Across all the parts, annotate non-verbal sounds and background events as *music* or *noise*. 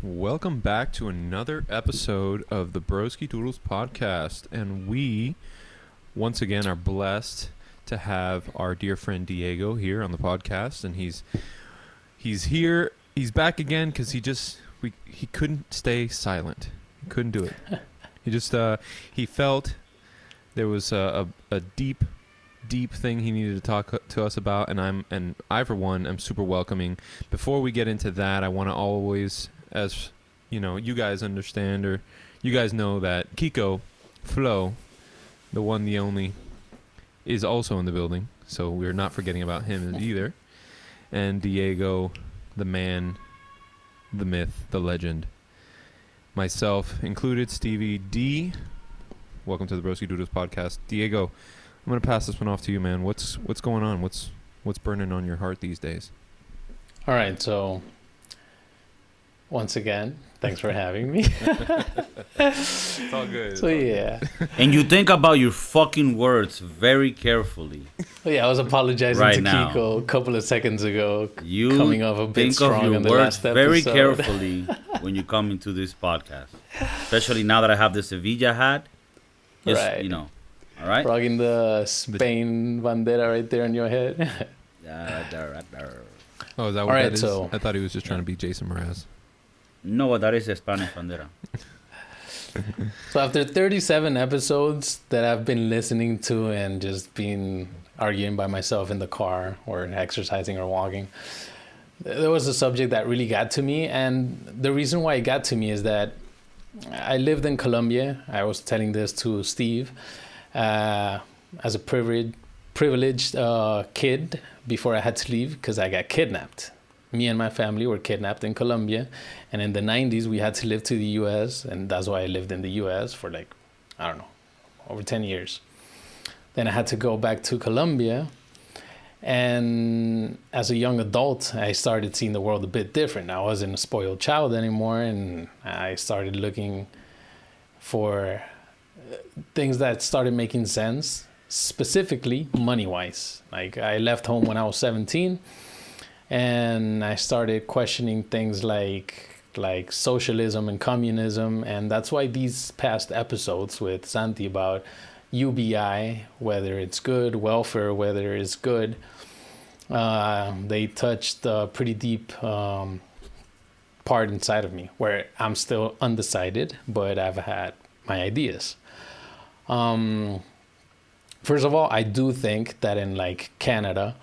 Welcome back to another episode of the Broski Doodles podcast. And we, once again, are blessed to have our dear friend Diego here on the podcast. And he's he's here. He's back again because he just we he couldn't stay silent. He couldn't do it. *laughs* he just uh, he felt there was a, a, a deep deep thing he needed to talk to us about and I'm and I for one am super welcoming. Before we get into that, I want to always as you know, you guys understand or you guys know that Kiko Flo, the one the only is also in the building. So we're not forgetting about him either. And Diego, the man, the myth, the legend. Myself included, Stevie D. Welcome to the Broski Doodles podcast. Diego, I'm gonna pass this one off to you, man. What's what's going on? What's what's burning on your heart these days? All right, so once again, thanks for having me. *laughs* it's all good. So yeah, And you think about your fucking words very carefully. oh, yeah, I was apologizing Right to now. Kiko a couple of seconds ago. You Coming off a bit think strong of your on the words last very *laughs* carefully when you come into this podcast. Especially now that I have the Sevilla hat. Just, Right. you know. All right? Rocking the Spain bandera right there on your head. *laughs* Oh, is that what All right, that is? so- I thought he was just trying to be Jason Mraz. No, that is Spanish bandera. so after 37 episodes that I've been listening to and just been arguing by myself in the car or exercising or walking, there was a subject that really got to me, and the reason why it got to me is that I lived in Colombia. I was telling this to Steve uh, as a privileged privileged uh, kid before I had to leave because I got kidnapped. Me and my family were kidnapped in Colombia, and in the 90s we had to live to the U.S. and that's why I lived in the U.S. for like I don't know over 10 years. Then I had to go back to Colombia, and as a young adult, I started seeing the world a bit different. I wasn't a spoiled child anymore, and I started looking for uh, things that started making sense, specifically money wise. Like, I left home when I was 17, and I started questioning things like like socialism and communism and that's why these past episodes with Santi about UBI, whether it's good, welfare, whether it's good, uh, they touched a pretty deep um, part inside of me where I'm still undecided, but I've had my ideas. Um, first of all, I do think that in like Canada,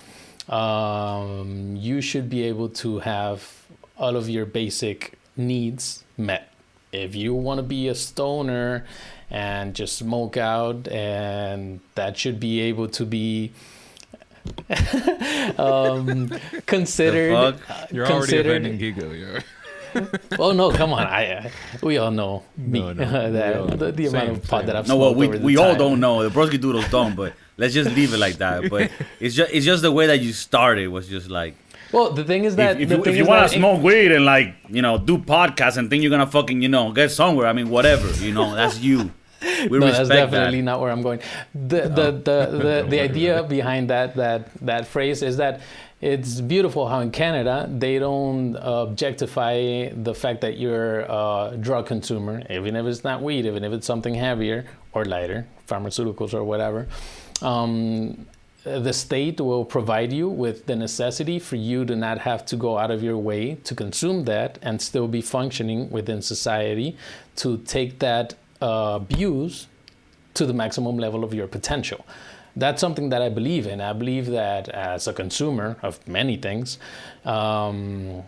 um, you should be able to have all of your basic needs met. If you want to be a stoner and just smoke out, and that should be able to be *laughs* um, *laughs* considered. fuck? You're already considered- offending Gigo. You're *laughs* Oh no, come on! I, I we all know me No, no, that we all know. the, the amount Same, of pot that I've No, well, smoked we, over the we all don't know. The Broski Doodles don't, but let's just leave it like that. But it's just it's just the way that you started was just like Well, the thing is that if, if you, you want to smoke weed and like you know do podcasts and think you're gonna fucking you know get somewhere, I mean whatever, you know that's you. *laughs* We no, that's definitely that. not where I'm going. The the the *laughs* the, the idea behind that that that phrase is that it's beautiful how in Canada they don't objectify the fact that you're a drug consumer, even if it's not weed, even if it's something heavier or lighter, pharmaceuticals or whatever. Um, the state will provide you with the necessity for you to not have to go out of your way to consume that and still be functioning within society to take that uh, abuse to the maximum level of your potential. That's something that I believe in. I believe that as a consumer of many things, um,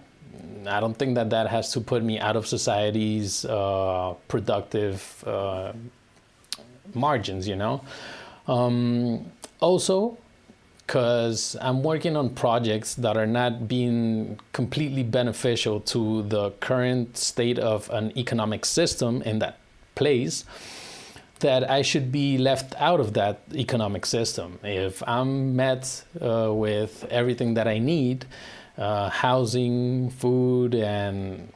I don't think that that has to put me out of society's uh, productive uh, margins, you know. Um, also, because I'm working on projects that are not being completely beneficial to the current state of an economic system in that place, that I should be left out of that economic system. If I'm met uh, with everything that I need, uh, housing, food, and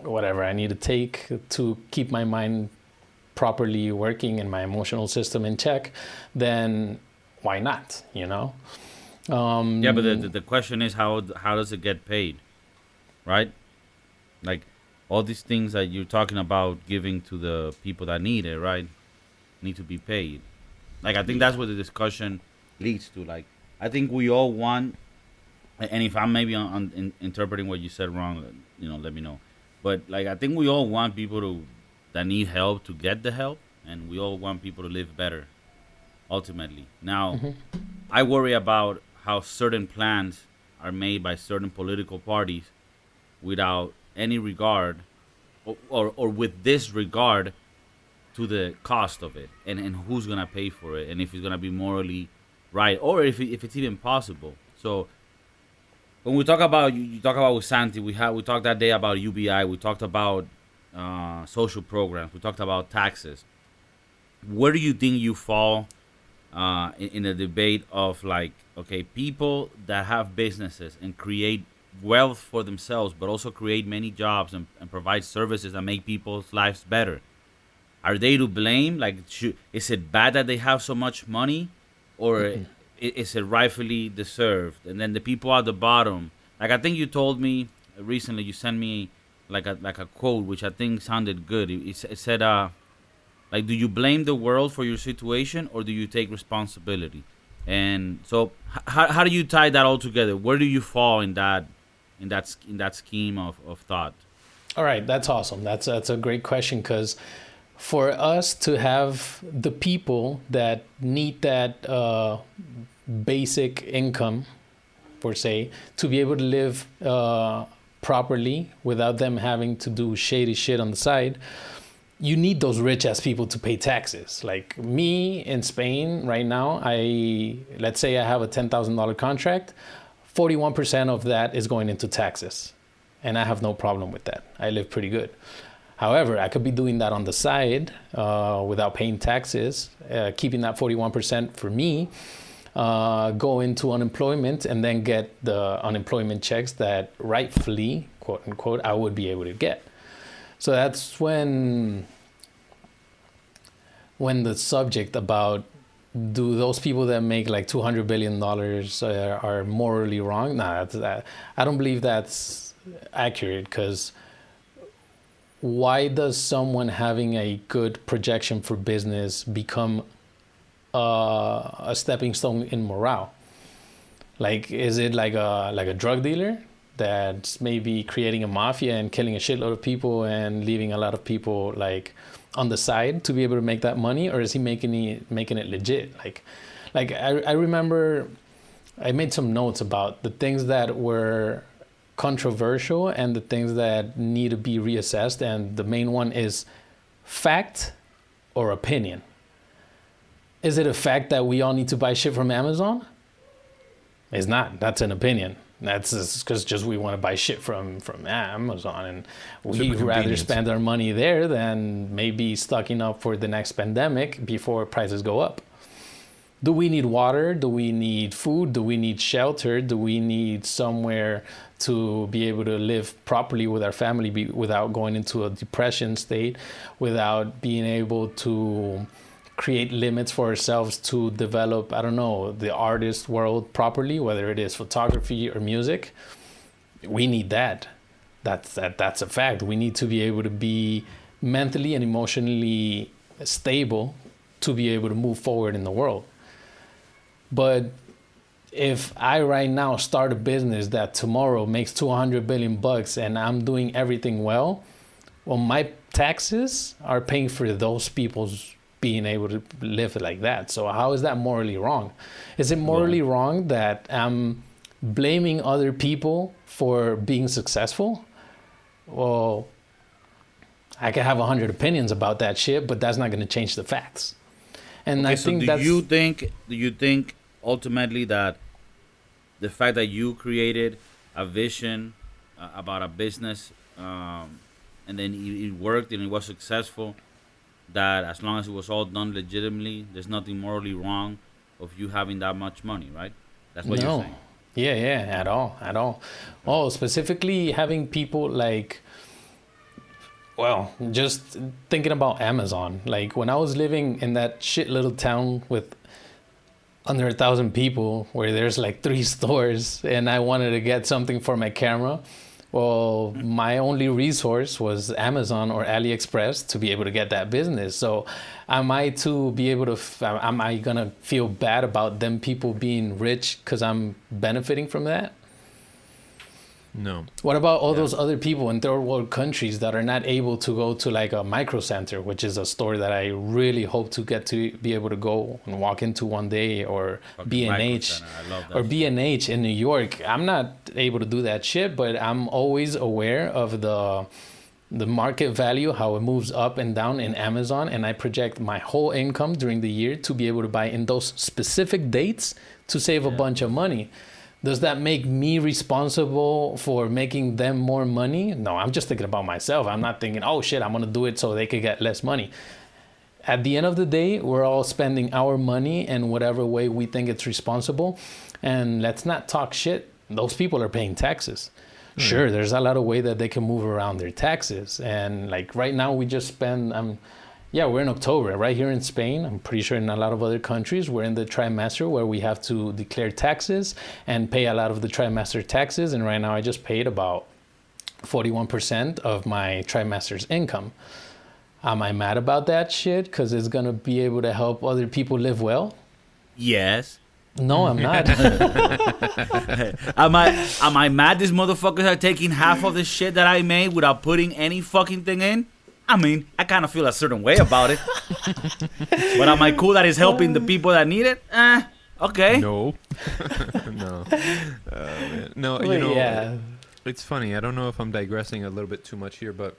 whatever I need to take to keep my mind properly working and my emotional system in check, then why not? You know. Um, Yeah, but the, the, question is how how does it get paid, right? Like, all these things that you're talking about giving to the people that need it, right? Need to be paid. Like I think that's what the discussion leads to. Like I think we all want, and if I'm maybe on, on in, interpreting what you said wrong, you know, let me know. But like I think we all want people to that need help to get the help, and we all want people to live better. Ultimately, now Mm-hmm. I worry about how certain plans are made by certain political parties without any regard or, or, or with disregard to the cost of it and, and who's going to pay for it and if it's going to be morally right or if, if it's even possible. So when we talk about you, you talk about with Santi, we had we talked that day about UBI, we talked about uh, social programs, we talked about taxes. Where do you think you fall uh, in, in a debate of like, okay, people that have businesses and create wealth for themselves, but also create many jobs and, and provide services that make people's lives better. Are they to blame? Like, should, is it bad that they have so much money, or i- is it rightfully deserved? And then the people at the bottom, like I think you told me recently, you sent me like a like a quote which I think sounded good. It, it, said, uh, like, do you blame the world for your situation, or do you take responsibility? And so, how, how do you tie that all together? Where do you fall in that in that in that scheme of, of thought? All right, that's awesome. That's that's a great question because for us to have the people that need that uh, basic income, per se, to be able to live uh, properly without them having to do shady shit on the side, you need those rich ass people to pay taxes. Like me in Spain right now, I let's say I have a ten thousand dollar contract, forty one percent of that is going into taxes and I have no problem with that. I live pretty good. However, I could be doing that on the side uh, without paying taxes, uh, keeping that 41% for me, uh, go into unemployment, and then get the unemployment checks that rightfully, quote unquote, I would be able to get. So that's when when the subject about do those people that make like 200 billion dollars uh, are morally wrong nah that, i don't believe that's accurate because why does someone having a good projection for business become uh, a stepping stone in morale. Like is it like a like a drug dealer that's maybe creating a mafia and killing a shitload of people and leaving a lot of people like on the side to be able to make that money? Or is he making it making it legit? Like like I, I remember i made some notes about the things that were controversial and the things that need to be reassessed. And the main one is fact or opinion is it a fact that we all need to buy shit from amazon it's not that's an opinion that's because just we want to buy shit from from Amazon, and we'd rather spend our money there than maybe stocking up for the next pandemic before prices go up. Do we need water? Do we need food? Do we need shelter? Do we need somewhere to be able to live properly with our family be, without going into a depression state, without being able to create limits for ourselves to develop, I don't know, the artist world properly, whether it is photography or music? We need that. That's that that's a fact. We need to be able to be mentally and emotionally stable to be able to move forward in the world. But if I right now start a business that tomorrow makes 200 billion bucks and I'm doing everything well, well, my taxes are paying for those people's being able to live like that. So how is that morally wrong? Is it morally wrong that I'm blaming other people for being successful? Well, I could have a hundred opinions about that shit, but that's not going to change the facts. And I Okay, so think do that's you think do you think ultimately that the fact that you created a vision uh, about a business um, and then it, it worked and it was successful that as long as it was all done legitimately there's nothing morally wrong of you having that much money right that's what no. you're saying Yeah, yeah, at all, at all. Oh, specifically having people like, well, just thinking about Amazon. Like when I was living in that shit little town with under a thousand people, where there's like three *laughs* stores, and I wanted to get something for my camera. Well, my only resource was Amazon or AliExpress to be able to get that business. So, am I to be able to? Am I gonna feel bad about them people being rich because I'm benefiting from that? No. What about all Yeah. those other people in third world countries that are not able to go to like a micro center, which is a store that I really hope to get to be able to go and walk into one day, or B and H, Center, I love that or. B and H in New York. I'm not able to do that shit, but I'm always aware of the the market value, how it moves up and down in Amazon, and I project my whole income during the year to be able to buy in those specific dates to save a bunch of money. Does that make me responsible for making them more money? No, I'm just thinking about myself. I'm not thinking, oh shit, I'm gonna do it so they could get less money. At the end of the day, we're all spending our money in whatever way we think it's responsible. And let's not talk shit. Those people are paying taxes. Sure, there's a lot of way that they can move around their taxes. And like right now, we just spend. Um, yeah, we're in October, right here in Spain. I'm pretty sure in a lot of other countries, we're in the trimester where we have to declare taxes and pay a lot of the trimester taxes. And right now, I just paid about 41% of my trimester's income. Am I mad about that shit? Because it's gonna be able to help other people live well? Yes. No, I'm not. *laughs* *laughs* Am I am I mad these motherfuckers are taking half of the shit that I made without putting any fucking thing in? I mean, I kind of feel a certain way about it. *laughs* but am I cool that it's helping the people that need it? Eh, okay. No. *laughs* no. Uh, man. no, you Well, know, yeah. it's funny. I don't know if I'm digressing a little bit too much here, but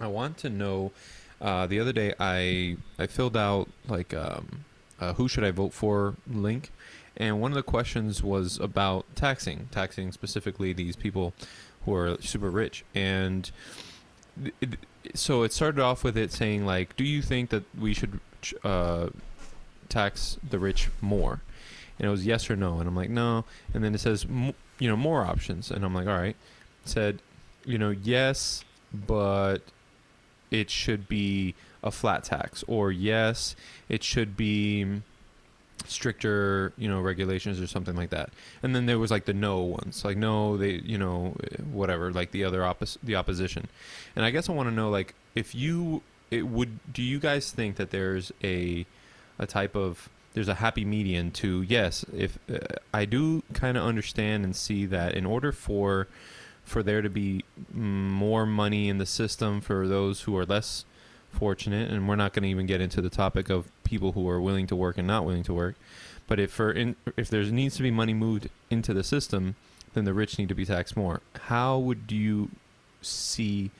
I want to know. Uh, the other day, I I filled out like um, a who should I vote for link, and one of the questions was about taxing, taxing specifically these people who are super rich, and th- so it started off with it saying like, do you think that we should uh, tax the rich more? And it was yes or no, and I'm like no, and then it says you know more options, and I'm like all right. It said you know yes, but it should be a flat tax, or yes, it should be stricter you know regulations or something like that. And then there was like the no ones. Like no they you know whatever like the other oppos- the opposition. And i guess i want to know like if you it would do you guys think that there's a a type of there's a happy median to yes if uh, i do kind of understand and see that in order for for there to be more money in the system for those who are less fortunate and we're not going to even get into the topic of people who are willing to work and not willing to work. But if for in, if there needs to be money moved into the system then the rich need to be taxed more. How would you see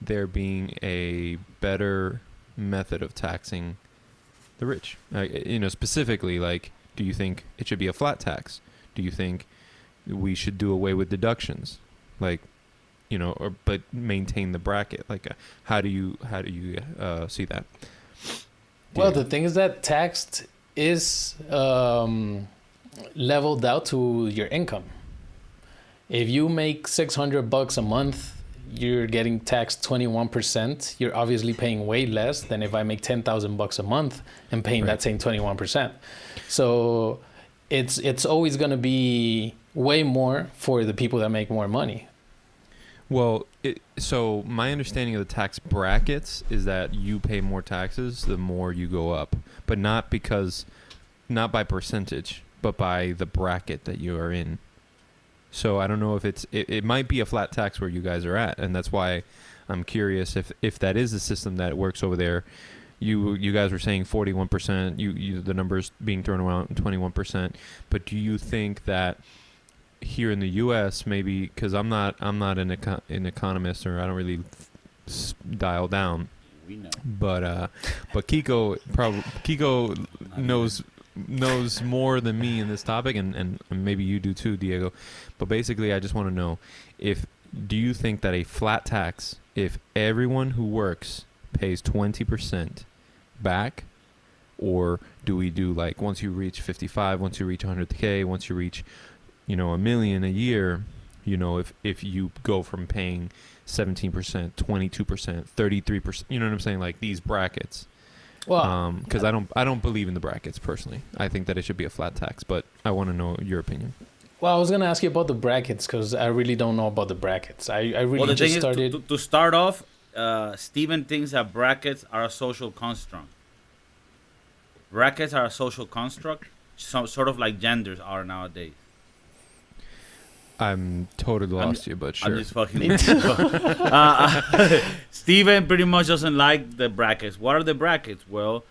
there being a better method of taxing the rich? Uh, you know specifically like do you think it should be a flat tax? Do you think we should do away with deductions? Like you know or but maintain the bracket like uh, how do you how do you uh, see that Well, Yeah. the thing is that taxed is um, leveled out to your income. If you make 600 bucks a month, you're getting taxed 21%. You're obviously paying way less than if I make 10,000 bucks a month and paying Right. that same 21%. So it's it's always going to be way more for the people that make more money. Well, it, so my understanding of the tax brackets is that you pay more taxes the more you go up, but not because, not by percentage, but by the bracket that you are in. So I don't know if it's it, it might be a flat tax where you guys are at, and that's why I'm curious if if that is the system that works over there. You you guys were saying 41 percent. You you the numbers being thrown around 21 percent, but do you think that here in the U.S. maybe because I'm not I'm not an eco- an economist or I don't really s- dial down, We know. but uh, but Kiko probably Kiko knows knows more than me in this topic, and, and maybe you do too, Diego. But basically, I just want to know if do you think that a flat tax, if everyone who works pays twenty percent back, or do we do like once you reach fifty five, once you reach hundred k, once you reach you know a million a year, you know if if you go from paying 17%, 22%, 33%, you know what I'm saying like these brackets Well, um because i don't i don't believe in the brackets personally i think that it should be a flat tax but i want to know your opinion Well, I was gonna ask you about the brackets because I really don't know about the brackets. I, I really well, the just thing started. is, to, to, to start off, uh, Steven thinks that brackets are a social construct. Brackets are a social construct, so, sort of like genders are nowadays. I'm totally I'm- lost you, but sure. I'm sure. just fucking. *laughs* with you. *laughs* uh, *laughs* Steven pretty much doesn't like the brackets. What are the brackets? Well,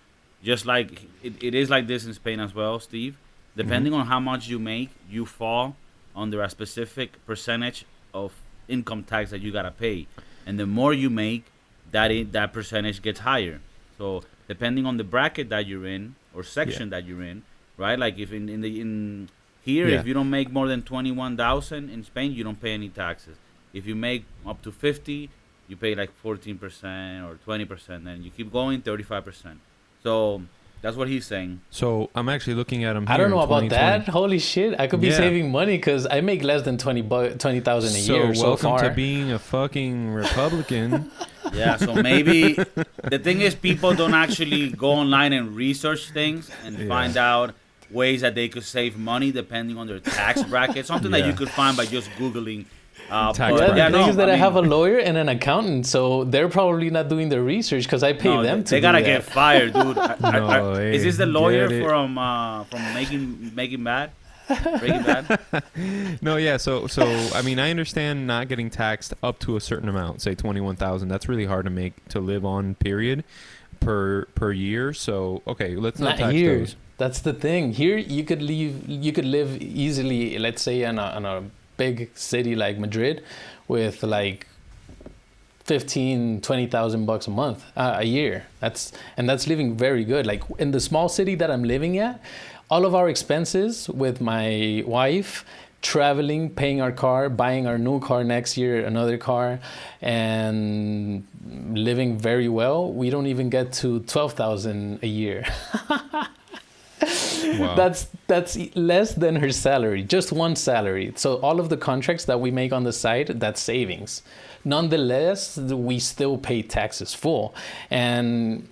just like it, it is like this in Spain as well, Steve. Depending on how much you make, you fall under a specific percentage of income tax that you gotta pay, and the more you make, that i- that percentage gets higher. So depending on the bracket that you're in or section that you're in, right? Like if in, in the in here, Yeah. if you don't make more than twenty one thousand in Spain, you don't pay any taxes. If you make up to fifty, you pay like fourteen percent or twenty percent. and you keep going, thirty five percent. So that's what he's saying. So I'm actually looking at him. I don't know about that. Holy shit! I could be Yeah. saving money because I make less than twenty bu- twenty thousand a so year so welcome far. to being a fucking *laughs* Republican. Yeah, so maybe the thing is people don't actually go online and research things and Yeah. find out ways that they could save money depending on their tax *laughs* bracket. Something that you could find by just googling. Uh, Tax but- Well, bracket. the thing no, is that I, mean, have a lawyer and an accountant, so they're probably not doing the research because I pay no, them they, to. they do gotta that. get fired, dude. *laughs* I- I- No, I- hey, is this the lawyer from uh, from making making bad? Breaking Bad? *laughs* no, yeah. So, so I mean, I understand not getting taxed up to a certain amount, say twenty-one thousand. That's really hard to make to live on. Period. Per per year. So okay, let's not, Not tax here. those. That's the thing. Here, you could leave. You could live easily. Let's say in a, in a big city like Madrid, with like 15 20,000 bucks a month uh, a year that's and that's living very good like in the small city that I'm living at all of our expenses with my wife traveling paying our car buying our new car next year another car and living very well we don't even get to 12,000 a year *laughs* *laughs* That's that's less than her salary just one salary. So all of the contracts that we make on the side that's savings. Nonetheless we still pay taxes full. And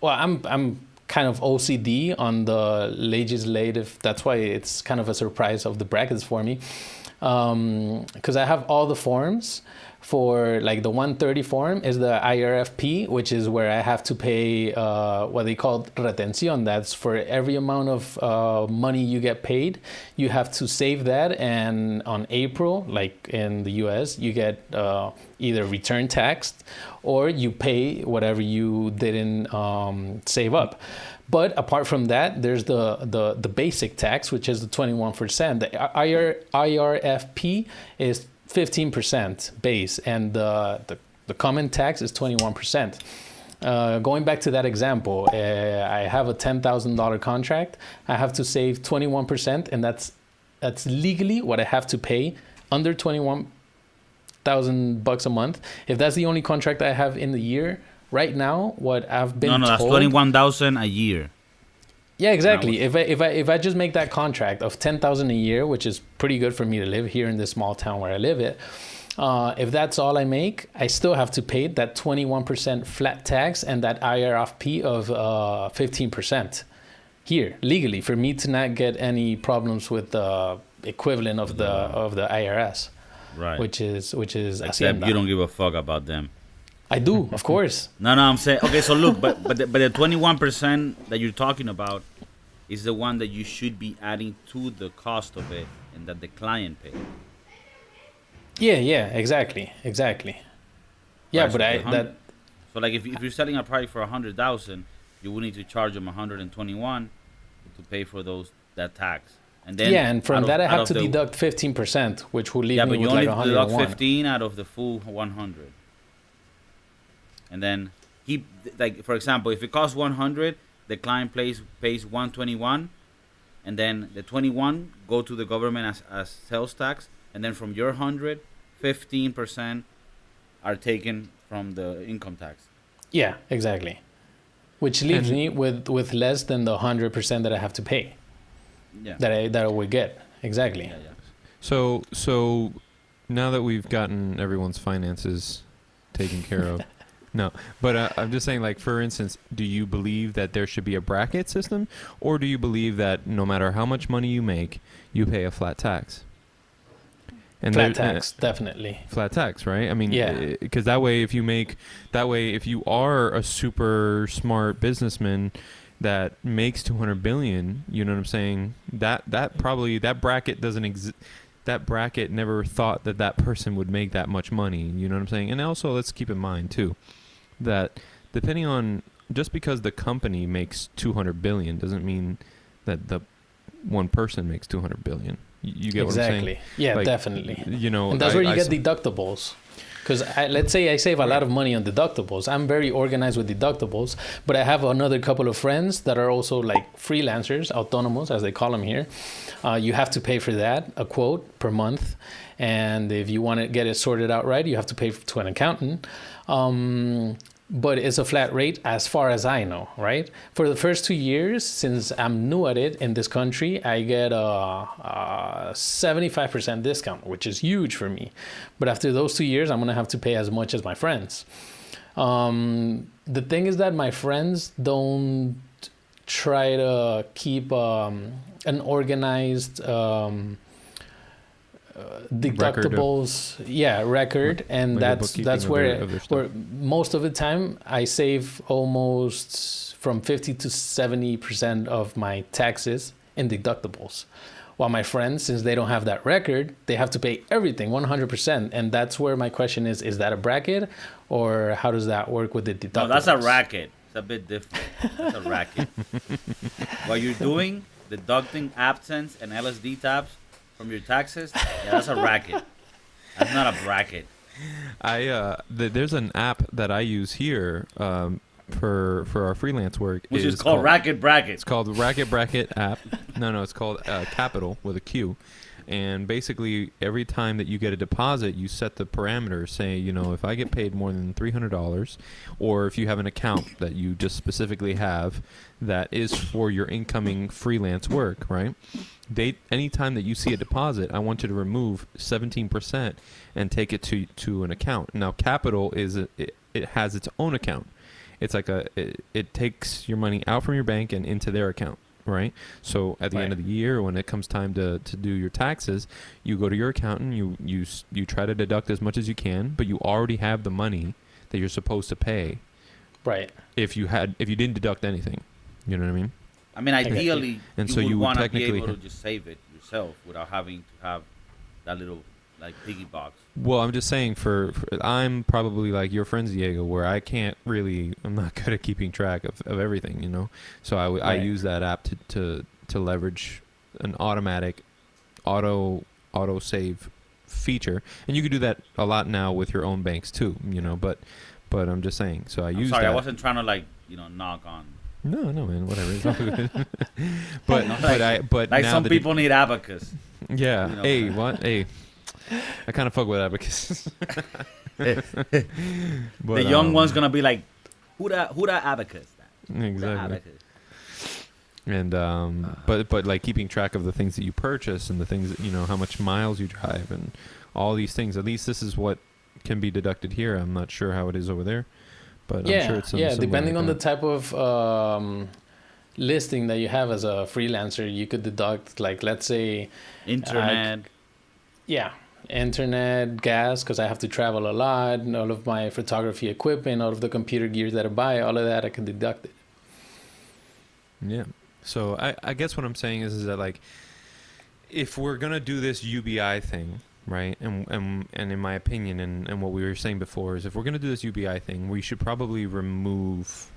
well i'm i'm kind of ocd on the legislative that's why it's kind of a surprise of the brackets for me. Um, because i have all the forms for like the 130 form is the IRFP, which is where I have to pay uh, what they call retención. That's for every amount of uh, money you get paid, you have to save that. And on April, like in the US, you get uh, either return taxed or you pay whatever you didn't um, save up. But apart from that, there's the, the, the basic tax, which is the 21%. The IR, IRFP is 15% base, and the, the, the common tax is 21%. Uh, going back to that example, uh, I have a $10,000 contract. I have to save 21%, and that's that's legally what I have to pay under 21,000 bucks a month. If that's the only contract I have in the year, right now, what I've been no, no, that's told, twenty one thousand a year. Yeah, exactly. If I if I if I just make that contract of ten thousand a year, which is pretty good for me to live here in this small town where I live it, uh, if that's all I make, I still have to pay that twenty one percent flat tax and that IRFP of fifteen percent here legally for me to not get any problems with the equivalent of the of the IRS, Right. which is which is Except Hacienda. you don't give a fuck about them. I do, of *laughs* course. No, no, I'm saying okay. So look, but but the, but the twenty one percent that you're talking about is the one that you should be adding to the cost of it, and that the client pays. Yeah, yeah, exactly, exactly. Yeah, Right, so but I that So like if if you're selling a product for a hundred thousand, you would need to charge them a hundred and twenty one to pay for those that tax. And then yeah, and from of- that I have to deduct fifteen percent, which will leave Yeah, me but you only deduct fifteen out of the full one hundred. And then he like for example, if it costs one hundred, the client pays pays one twenty one, and then the twenty one go to the government as, as sales tax, and then from your 100, 15 percent are taken from the income tax. Yeah, exactly. Which leaves And- me with with less than the hundred percent that I have to pay Yeah. that I that I would get. Exactly. yeah, yeah. So so now that we've gotten everyone's finances taken care of. *laughs* No, but uh, I'm just saying, like, for instance, do you believe that there should be a bracket system, or do you believe that no matter how much money you make, you pay a flat tax? And Flat there- uh, tax, definitely. flat tax, right? I mean, Yeah. because that way, if you make that way, if you are a super smart businessman that makes 200 billion, you know what I'm saying? That that probably that bracket doesn't exist. That bracket never thought that that person would make that much money. You know what I'm saying? And also, let's keep in mind too that depending on just because the company makes 200 billion doesn't mean that the one person makes 200 billion. You, get what I'm saying? exactly. Yeah, Like, definitely. You know, and that's I- where you I get s- deductibles. Because let's say I save a lot of money on deductibles. I'm very organized with deductibles, but I have another couple of friends that are also like freelancers, autonomous, as they call them here. Uh, you have to pay for that, a quote per month. And if you want to get it sorted out right, you have to pay to an accountant. Um, but it's a flat rate as far as I know, right? For the first two years, since I'm new at it in this country, I get a, a 75% discount, which is huge for me. But after those two years, I'm gonna have to pay as much as my friends. Um, the thing is that my friends don't try to keep um, an organized um, uh, Record of- deductibles, yeah, record, and Like that's that's where their- of where most of the time I save almost from 50 to 70 percent of my taxes in deductibles. While my friends, since they don't have that record, they have to pay everything 100%. And that's where my question is is that a bracket or how does that work with the deductibles? No, that's a racket. It's a bit different. That's a racket. *laughs* what you're doing, deducting absence and LSD tabs from your taxes, yeah, that's a racket. That's not a bracket. I uh, th- there's an app that I use here um, for for our freelance work, Which is It's called Racket Bracket. It's called Racket Bracket app. No, no, it's called uh, Qapital with a Q. And basically, every time that you get a deposit, you set the parameters. Say, you know, if I get paid more than three hundred dollars, or if you have an account that you just specifically have that is for your incoming freelance work, right? They anytime that you see a deposit, I want you to remove seventeen percent and take it to to an account. Now, Qapital is a, it, it has its own account. It's like a it, it takes your money out from your bank and into their account, right? So at the end of the year, when it comes time to, to do your taxes, you go to your accountant, you you you try to deduct as much as you can, but you already have the money that you're supposed to pay right. if you had if you didn't deduct anything. You know what I mean? I mean, ideally, And you so would you would want to be able to just save it yourself without having to have that little like piggy box. Well, I'm just saying for, for I'm probably like your friends Diego, where I can't really I'm not *laughs* good at keeping track of, of everything, you know. So I, Right. use that app to, to to leverage an automatic auto auto save feature, and you can do that a lot now with your own banks too, you know. But but I'm just saying. So I use sorry, that. I wasn't trying to like you know knock on. no, no, man, whatever. It's all *laughs* good. *laughs* but No, but like- I but Like some people need abacus. yeah. you know. Hey, what? Hey, I kind of fuck with abacus. *laughs* the young um, one's gonna be like, who that? Who that abacus? That Exactly. abacus? And um, Uh-huh. but but like keeping track of the things that you purchase and the things that, you know how much miles you drive and all these things. At least this is what can be deducted here. I'm not sure how it is over there, but yeah, I'm sure it's some- yeah. Depending like on the type of um, listing that you have as a freelancer, you could deduct like let's say Internet. yeah internet gas because i have to travel a lot and all of my photography equipment all of the computer gear that i buy all of that i can deduct it Yeah. So I, I guess what I'm saying is, is that like, if we're gonna do this UBI thing, right? And and and in my opinion, and and what we were saying before is, if we're gonna do this UBI thing, we should probably remove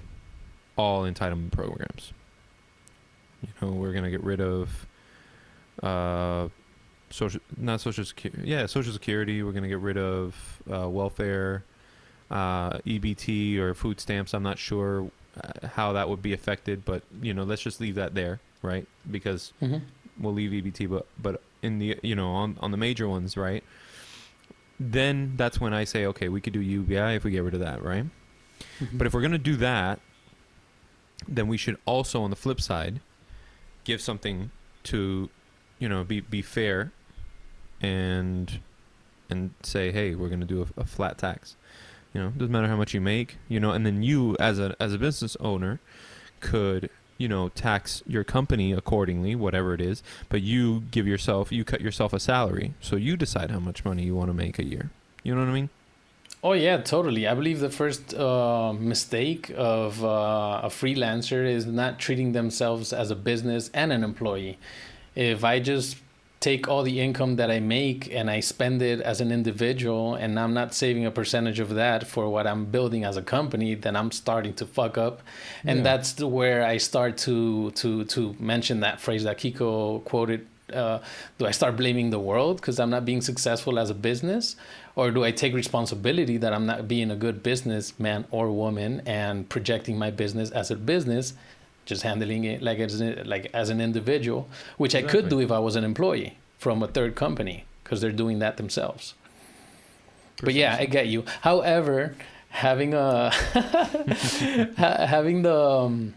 all entitlement programs. You know, we're gonna get rid of, uh, social not social security. Yeah, social security. We're gonna get rid of uh, welfare, uh, EBT or food stamps. I'm not sure uh, how that would be affected, but you know, let's just leave that there, right? Because mm-hmm. we'll leave EBT, but but in the you know on on the major ones, right? Then that's when I say, okay, we could do UBI if we get rid of that, right? But if we're gonna do that, then we should also, on the flip side, give something to, you know, be be fair, and and say, hey, we're gonna do a, a flat tax. You know, doesn't matter how much you make, you know, and then you as a as a business owner could you know, tax your company accordingly, whatever it is. But you give yourself, you cut yourself a salary, so you decide how much money you want to make a year. You know what I mean? Oh yeah, totally. I believe the first uh, mistake of uh, a freelancer is not treating themselves as a business and an employee. If I just take all the income that I make and I spend it as an individual and I'm not saving a percentage of that for what I'm building as a company, then I'm starting to fuck up. And Yeah. that's where I start to to to mention that phrase that Kiko quoted. Uh, do I start blaming the world because I'm not being successful as a business? Or do I take responsibility that I'm not being a good businessman or woman and projecting my business as a business, just handling it like as an, like as an individual, which I could do if I was an employee from a third company because they're doing that themselves. But yeah, I get you. However, having a *laughs* having the um,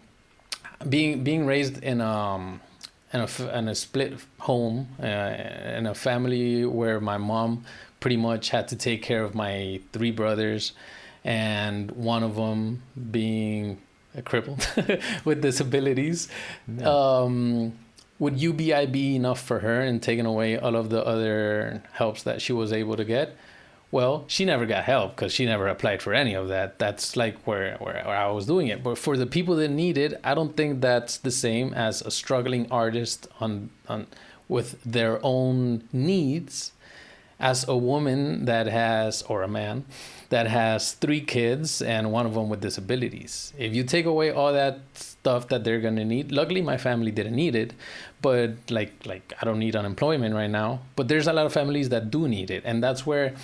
being being raised in um in a, in a split home uh, in a family where my mom pretty much had to take care of my three brothers and one of them being crippled *laughs* with disabilities Yeah. um, would UBI be enough for her and taking away all of the other helps that she was able to get? Well, she never got help because she never applied for any of that. That's like where, where, where I was doing it. But for the people that need it, I don't think that's the same as a struggling artist on, on with their own needs as a woman that has or a man that has three kids and one of them with disabilities. If you take away all that stuff that they're to need luckily my family didn't need it but like like i don't need unemployment right now but there's a lot of families that do need it and that's where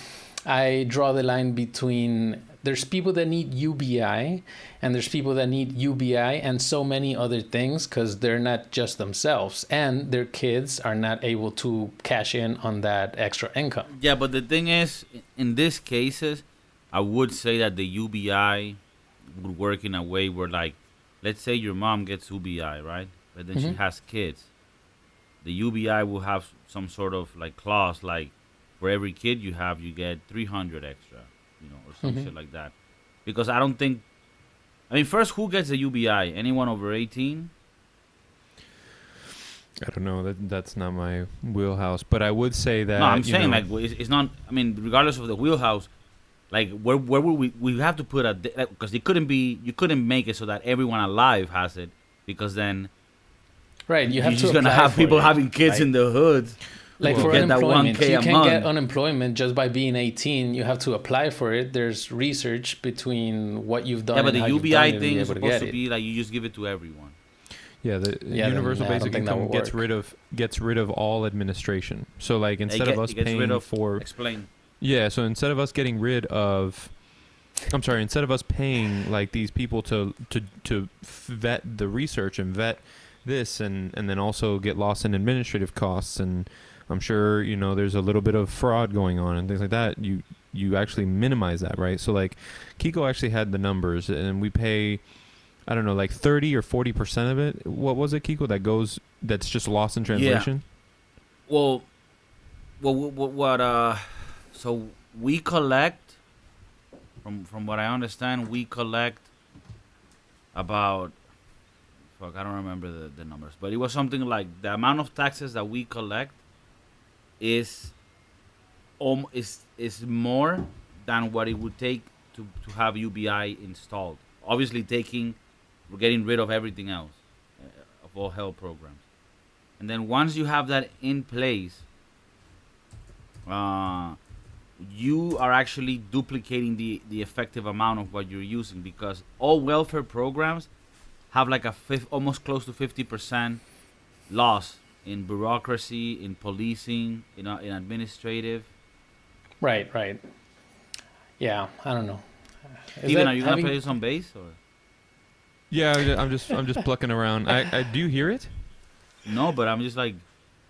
i draw the line between there's people that need UBI and there's people that need UBI and so many other things because they're not just themselves and their kids are not able to cash in on that extra income. Yeah, but the thing is, in these cases, I would say that the UBI would work in a way where, like, let's say your mom gets UBI, right? But then she Mhm. has kids. The UBI will have some sort of like clause, like for every kid you have, you get 300 extra, you know, or some Mhm. shit like that. Because I don't think. I mean, first, who gets a UBI? Anyone over 18? I don't know. That that's not my wheelhouse. But I would say that. no, I'm you saying know, like it's, it's not. I mean, regardless of the wheelhouse, like where where would we we have to put a because it couldn't be you couldn't make it so that everyone alive has it because then Right, you you have are to just gonna have people it. having kids Like- in the hoods. Like Well, for get that unemployment 1K you can't get unemployment just by being 18 you have to apply for it there's research between what you've done Yeah, but the how you've done UBI it to be thing is able to supposed get to it. be like you just give it to everyone. Yeah, the Yeah, universal I don't basic income gets work. rid of gets rid of all administration. So like instead get- of us it gets paying rid of- for Explain. yeah, so instead of us getting rid of I'm sorry, instead of us paying like these people to to to vet the research and vet this and and then also get lost in administrative costs and I'm sure, you know, there's a little bit of fraud going on and things like that. You you actually minimize that, right? So like Kiko actually had the numbers and we pay I don't know, like 30 or 40% of it. What was it, Kiko, that goes that's just lost in translation? Yeah. Well, well, what, what uh, so we collect from from what I understand, we collect about fuck, I don't remember the, the numbers, but it was something like the amount of taxes that we collect is um is is more than what it would take to to have UBI installed. Obviously, taking we're getting rid of everything else uh, of all health programs. And then once you have that in place, uh, you are actually duplicating the, the effective amount of what you're using because all welfare programs have like a fifth, almost close to 50% loss in bureaucracy, in policing, in, uh, in administrative. right right yeah i don't know Is Steven, are you gonna having- play some bass or Yeah, I'm ju- I'm just I'm just plucking around. I, I do you hear it? no? But I'm just like,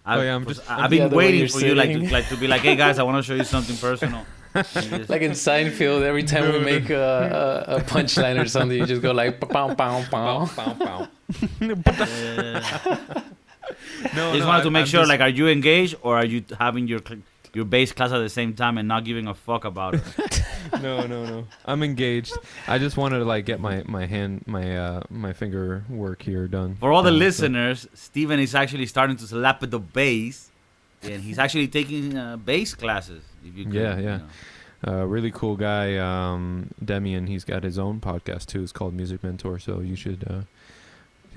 I, Oh, yeah, I'm just- I've been Yeah, the way waiting you're for you like to, like to be like, hey guys, I want to show you something personal. *laughs* Just- like in Seinfeld, every time we make a, a, a punchline or something, you just go like pow pow pow. *laughs* *laughs* No, I just no, wanted to I- make I'm sure, just- like, are you engaged or are you having your cl- your bass class at the same time and not giving a fuck about it. *laughs* no, no, no. I'm engaged. I just wanted to like get my my hand my uh my finger work here done. For all the Uh, so- listeners, Steven is actually starting to slap at the bass, and he's actually taking uh, bass classes. If you could, Yeah, you yeah. know. Uh, really cool guy, um, Demian. He's got his own podcast too. It's called Music Mentor. So you should. Uh,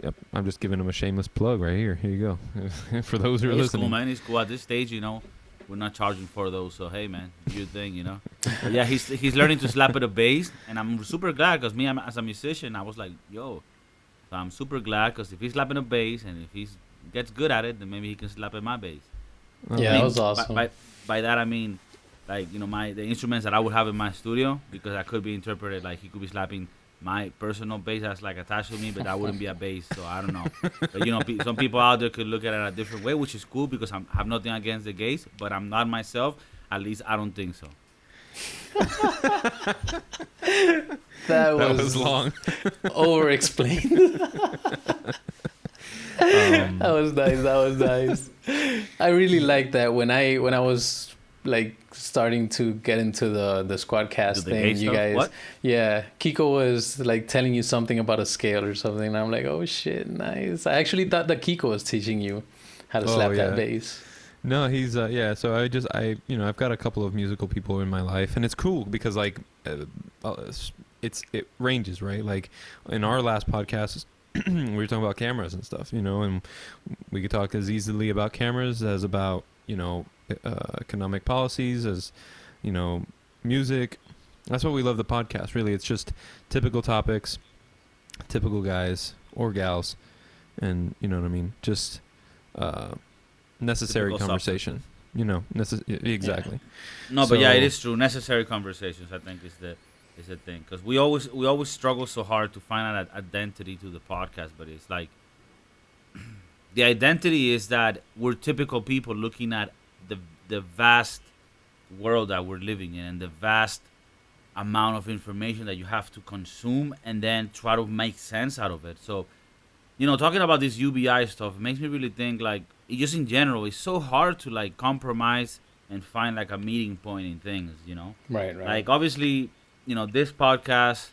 yep, I'm just giving him a shameless plug right here. Here you go. *laughs* For those who are He's listening. cool, man. He's cool. At this stage, you know, we're not charging for those. So hey, man, do your thing, you know. But yeah, he's he's learning to slap at the bass, and I'm super glad because me, I'm, as a musician, I was like, yo, so I'm super glad because if he's slapping a bass and if he gets good at it, then maybe he can slap at my bass. Yeah, I that mean, was by- awesome. By, by, that I mean, like you know, my the instruments that I would have in my studio because I could be interpreted like he could be slapping my personal bass that's like attached to me, but that wouldn't be a *laughs* bass, So I don't know. But you know, pe- some people out there could look at it a different way, which is cool because I'm, I have nothing against the gays, but I'm not myself. At least I don't think so. *laughs* that, that was, was long. *laughs* over explained. Um, that was nice. That was nice. I really like that when I when I was like starting to get into the the squad Do cast the thing. You guys, What? yeah, Kiko was like telling you something about a scale or something, and I'm like, oh shit, nice. I actually thought that Kiko was teaching you how to Oh, slap yeah. that bass. No, he's uh, yeah. So I just I you know I've got a couple of musical people in my life, and it's cool because like uh, uh, it's, it's it ranges right. Like in our last podcast, *clears throat* we were talking about cameras and stuff, you know, and we could talk as easily about cameras as about you know uh, economic policies as you know music. That's what we love the podcast. Really, it's just typical topics, typical guys or gals, and you know what I mean. Just uh, necessary Typical conversation. You know, necess- exactly. No, but yeah, it is true. Necessary conversations, I think, is the is the thing because we always we always struggle so hard to find an identity to the podcast, but it's like *clears throat* the identity is that we're typical people looking at the vast world that we're living in and the vast amount of information that you have to consume and then try to make sense out of it. So, you know, talking about this UBI stuff makes me really think like it just in general, it's so hard to like compromise and find like a meeting point in things, you know? Right, right. Like obviously, you know, this podcast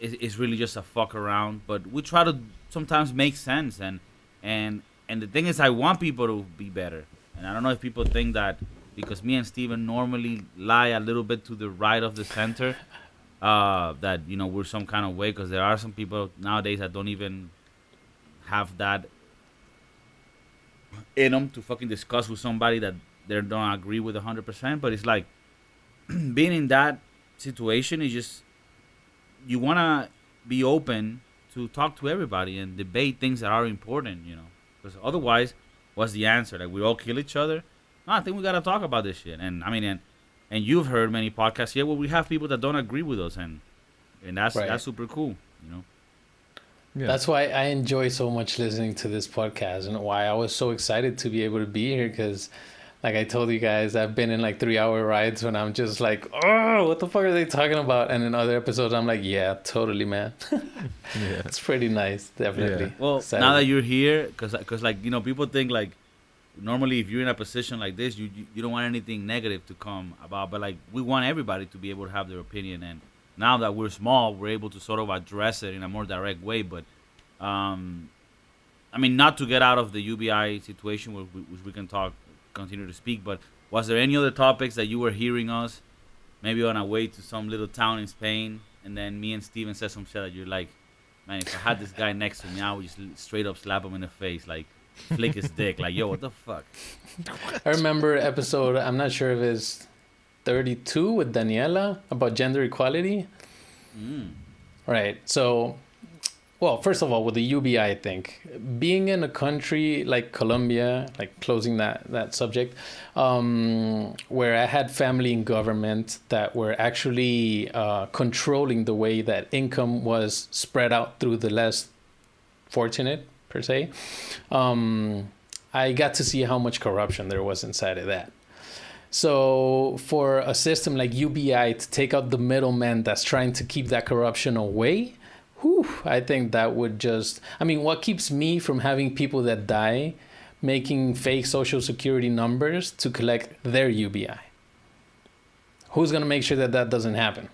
is, is really just a fuck around, but we try to sometimes make sense and and and the thing is I want people to be better. And I don't know if people think that because me and Steven normally lie a little bit to the right of the center, *laughs* uh, that you know we're some kind of way because there are some people nowadays that don't even have that in them to fucking discuss with somebody that they don't agree with 100%. But it's like *clears throat* being in that situation is just you want to be open to talk to everybody and debate things that are important, you know. Because otherwise, what's the answer? Like we all kill each other? No, I think we gotta talk about this shit. And I mean, and and you've heard many podcasts here where we have people that don't agree with us, and and that's Right. that's super cool, you know. Yeah. That's why I enjoy so much listening to this podcast and why I was so excited to be able to be here because like I told you guys, I've been in like three hour rides when I'm just like, oh, what the fuck are they talking about? And in other episodes, I'm like, yeah, totally, man. *laughs* yeah. it's pretty nice, definitely. Well, Excited. now that you're here, because cause, like you know, people think like normally if you're in a position like this, you, you you don't want anything negative to come about, but like we want everybody to be able to have their opinion, and now that we're small, we're able to sort of address it in a more direct way. But um, I mean, not to get out of the UBI situation, where we, which we can talk, continue to speak. But was there any other topics that you were hearing us, maybe on our way to some little town in Spain, and then me and Steven said some shit that you're like, man, if I had this guy next to me, I would just straight up slap him in the face, like flick his dick, like yo, what the fuck? *laughs* I remember episode, I'm not sure if it's 32 with Daniela about gender equality. Mm. Right. So, well, first of all, with the UBI, I think being in a country like Colombia, like closing that that subject, um, where I had family in government that were actually uh, controlling the way that income was spread out through the less fortunate per se. Um, I got to see how much corruption there was inside of that. So for a system like UBI to take out the middleman that's trying to keep that corruption away, whew, I think that would just I mean what keeps me from having people that die making fake social security numbers to collect their UBI? Who's going to make sure that that doesn't happen?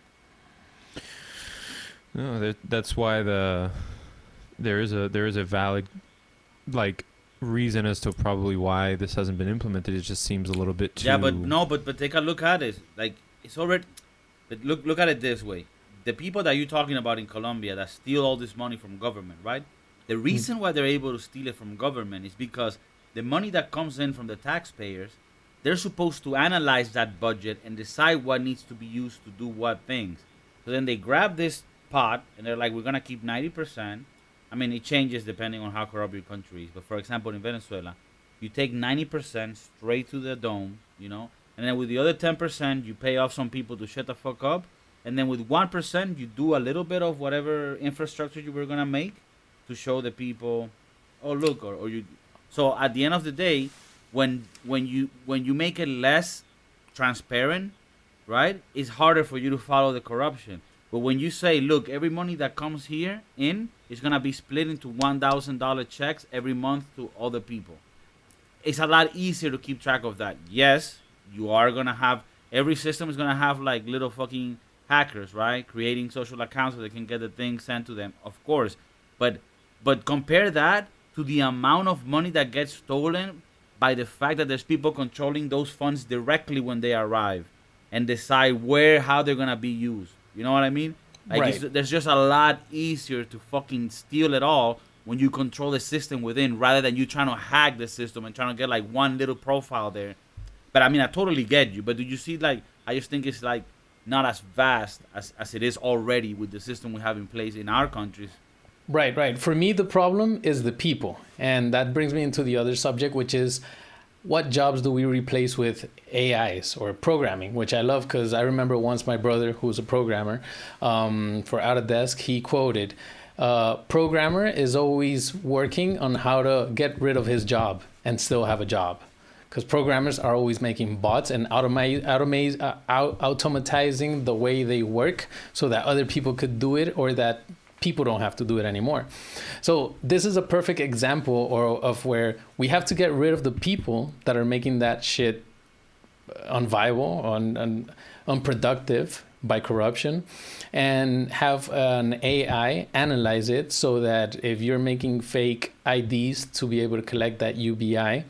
No, that's why the there is a there is a valid like reason as to probably why this hasn't been implemented. It just seems a little bit too. Yeah, but no, but but take a look at it. Like it's already. But look look at it this way: the people that you're talking about in Colombia that steal all this money from government, right? The reason why they're able to steal it from government is because the money that comes in from the taxpayers, they're supposed to analyze that budget and decide what needs to be used to do what things. So then they grab this pot and they're like, we're gonna keep ninety percent. I mean, it changes depending on how corrupt your country is. But for example, in Venezuela, you take ninety percent straight to the dome, you know, and then with the other ten percent, you pay off some people to shut the fuck up, and then with one percent, you do a little bit of whatever infrastructure you were gonna make to show the people, oh look, or, or you. So at the end of the day, when when you when you make it less transparent, right, it's harder for you to follow the corruption. But when you say, look, every money that comes here in is gonna be split into one thousand dollar checks every month to other people, it's a lot easier to keep track of that. Yes, you are gonna have every system is gonna have like little fucking hackers, right? Creating social accounts so they can get the thing sent to them, of course. But but compare that to the amount of money that gets stolen by the fact that there's people controlling those funds directly when they arrive and decide where how they're gonna be used. You know what I mean? Like Right. it's, there's just a lot easier to fucking steal it all when you control the system within, rather than you trying to hack the system and trying to get like one little profile there. But I mean, I totally get you. But do you see like I just think it's like not as vast as, as it is already with the system we have in place in our countries. Right, right. For me, the problem is the people. And that brings me into the other subject, which is what jobs do we replace with AIs or programming, which I love because I remember once my brother, who's a programmer um, for desk, he quoted, uh, programmer is always working on how to get rid of his job and still have a job. Because programmers are always making bots and automate, automate, uh, au- automatizing the way they work so that other people could do it or that people don't have to do it anymore. So this is a perfect example or of where we have to get rid of the people that are making that shit unviable, un, un, unproductive by corruption, and have an AI analyze it so that if you're making fake IDs to be able to collect that UBI,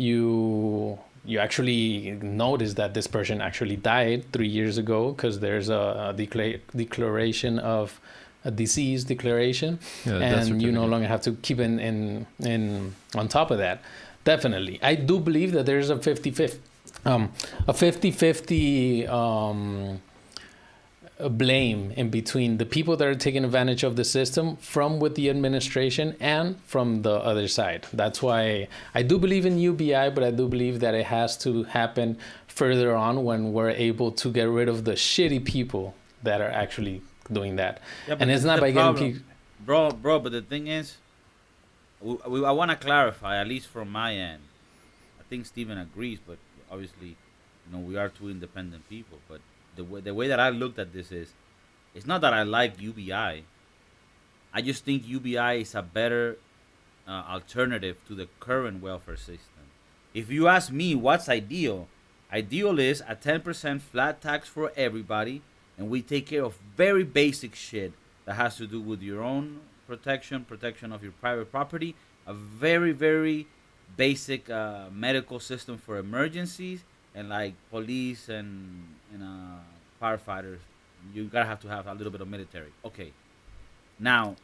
you you actually notice that this person actually died three years ago because there's a, decla- declaration of a disease declaration. Yeah, and you no longer have to keep in, in in on top of that. Definitely. I do believe that there's a 50 50 um a 50 50 um blame in between the people that are taking advantage of the system from with the administration and from the other side that's why i do believe in ubi but i do believe that it has to happen further on when we're able to get rid of the shitty people that are actually doing that Yeah, and it's not by getting people bro, bro. But the thing is, we, we, I want to clarify, at least from my end. I think Steven agrees, but obviously, you know, we are two independent people. But the way, the way that I looked at this is, it's not that I like UBI. I just think UBI is a better uh, alternative to the current welfare system. If you ask me, what's ideal? Ideal is a 10% flat tax for everybody, and we take care of very basic shit that has to do with your own protection, protection of your private property, a very, very basic uh, medical system for emergencies, and like police and, and uh, firefighters. You gotta have to have a little bit of military. Okay. Now,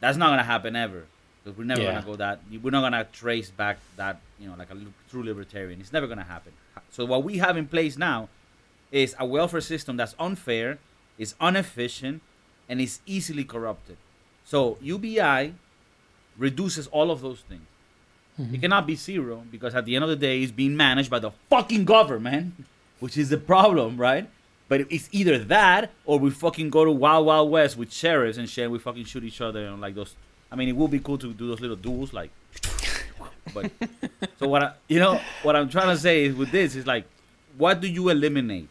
that's not gonna happen ever. Because we're never Yeah. gonna go that. We're not gonna trace back that. You know, like a true libertarian. It's never gonna happen. So what we have in place now is a welfare system that's unfair, is inefficient, and is easily corrupted. So UBI reduces all of those things. It mm-hmm. cannot be zero because at the end of the day, it's being managed by the fucking government, *laughs* which is the problem, right? But it's either that or we fucking go to Wild Wild West with sheriffs and shit. And we fucking shoot each other and like those. I mean, it would be cool to do those little duels, like. But so what I, you know, what I'm trying to say is with this is like, what do you eliminate?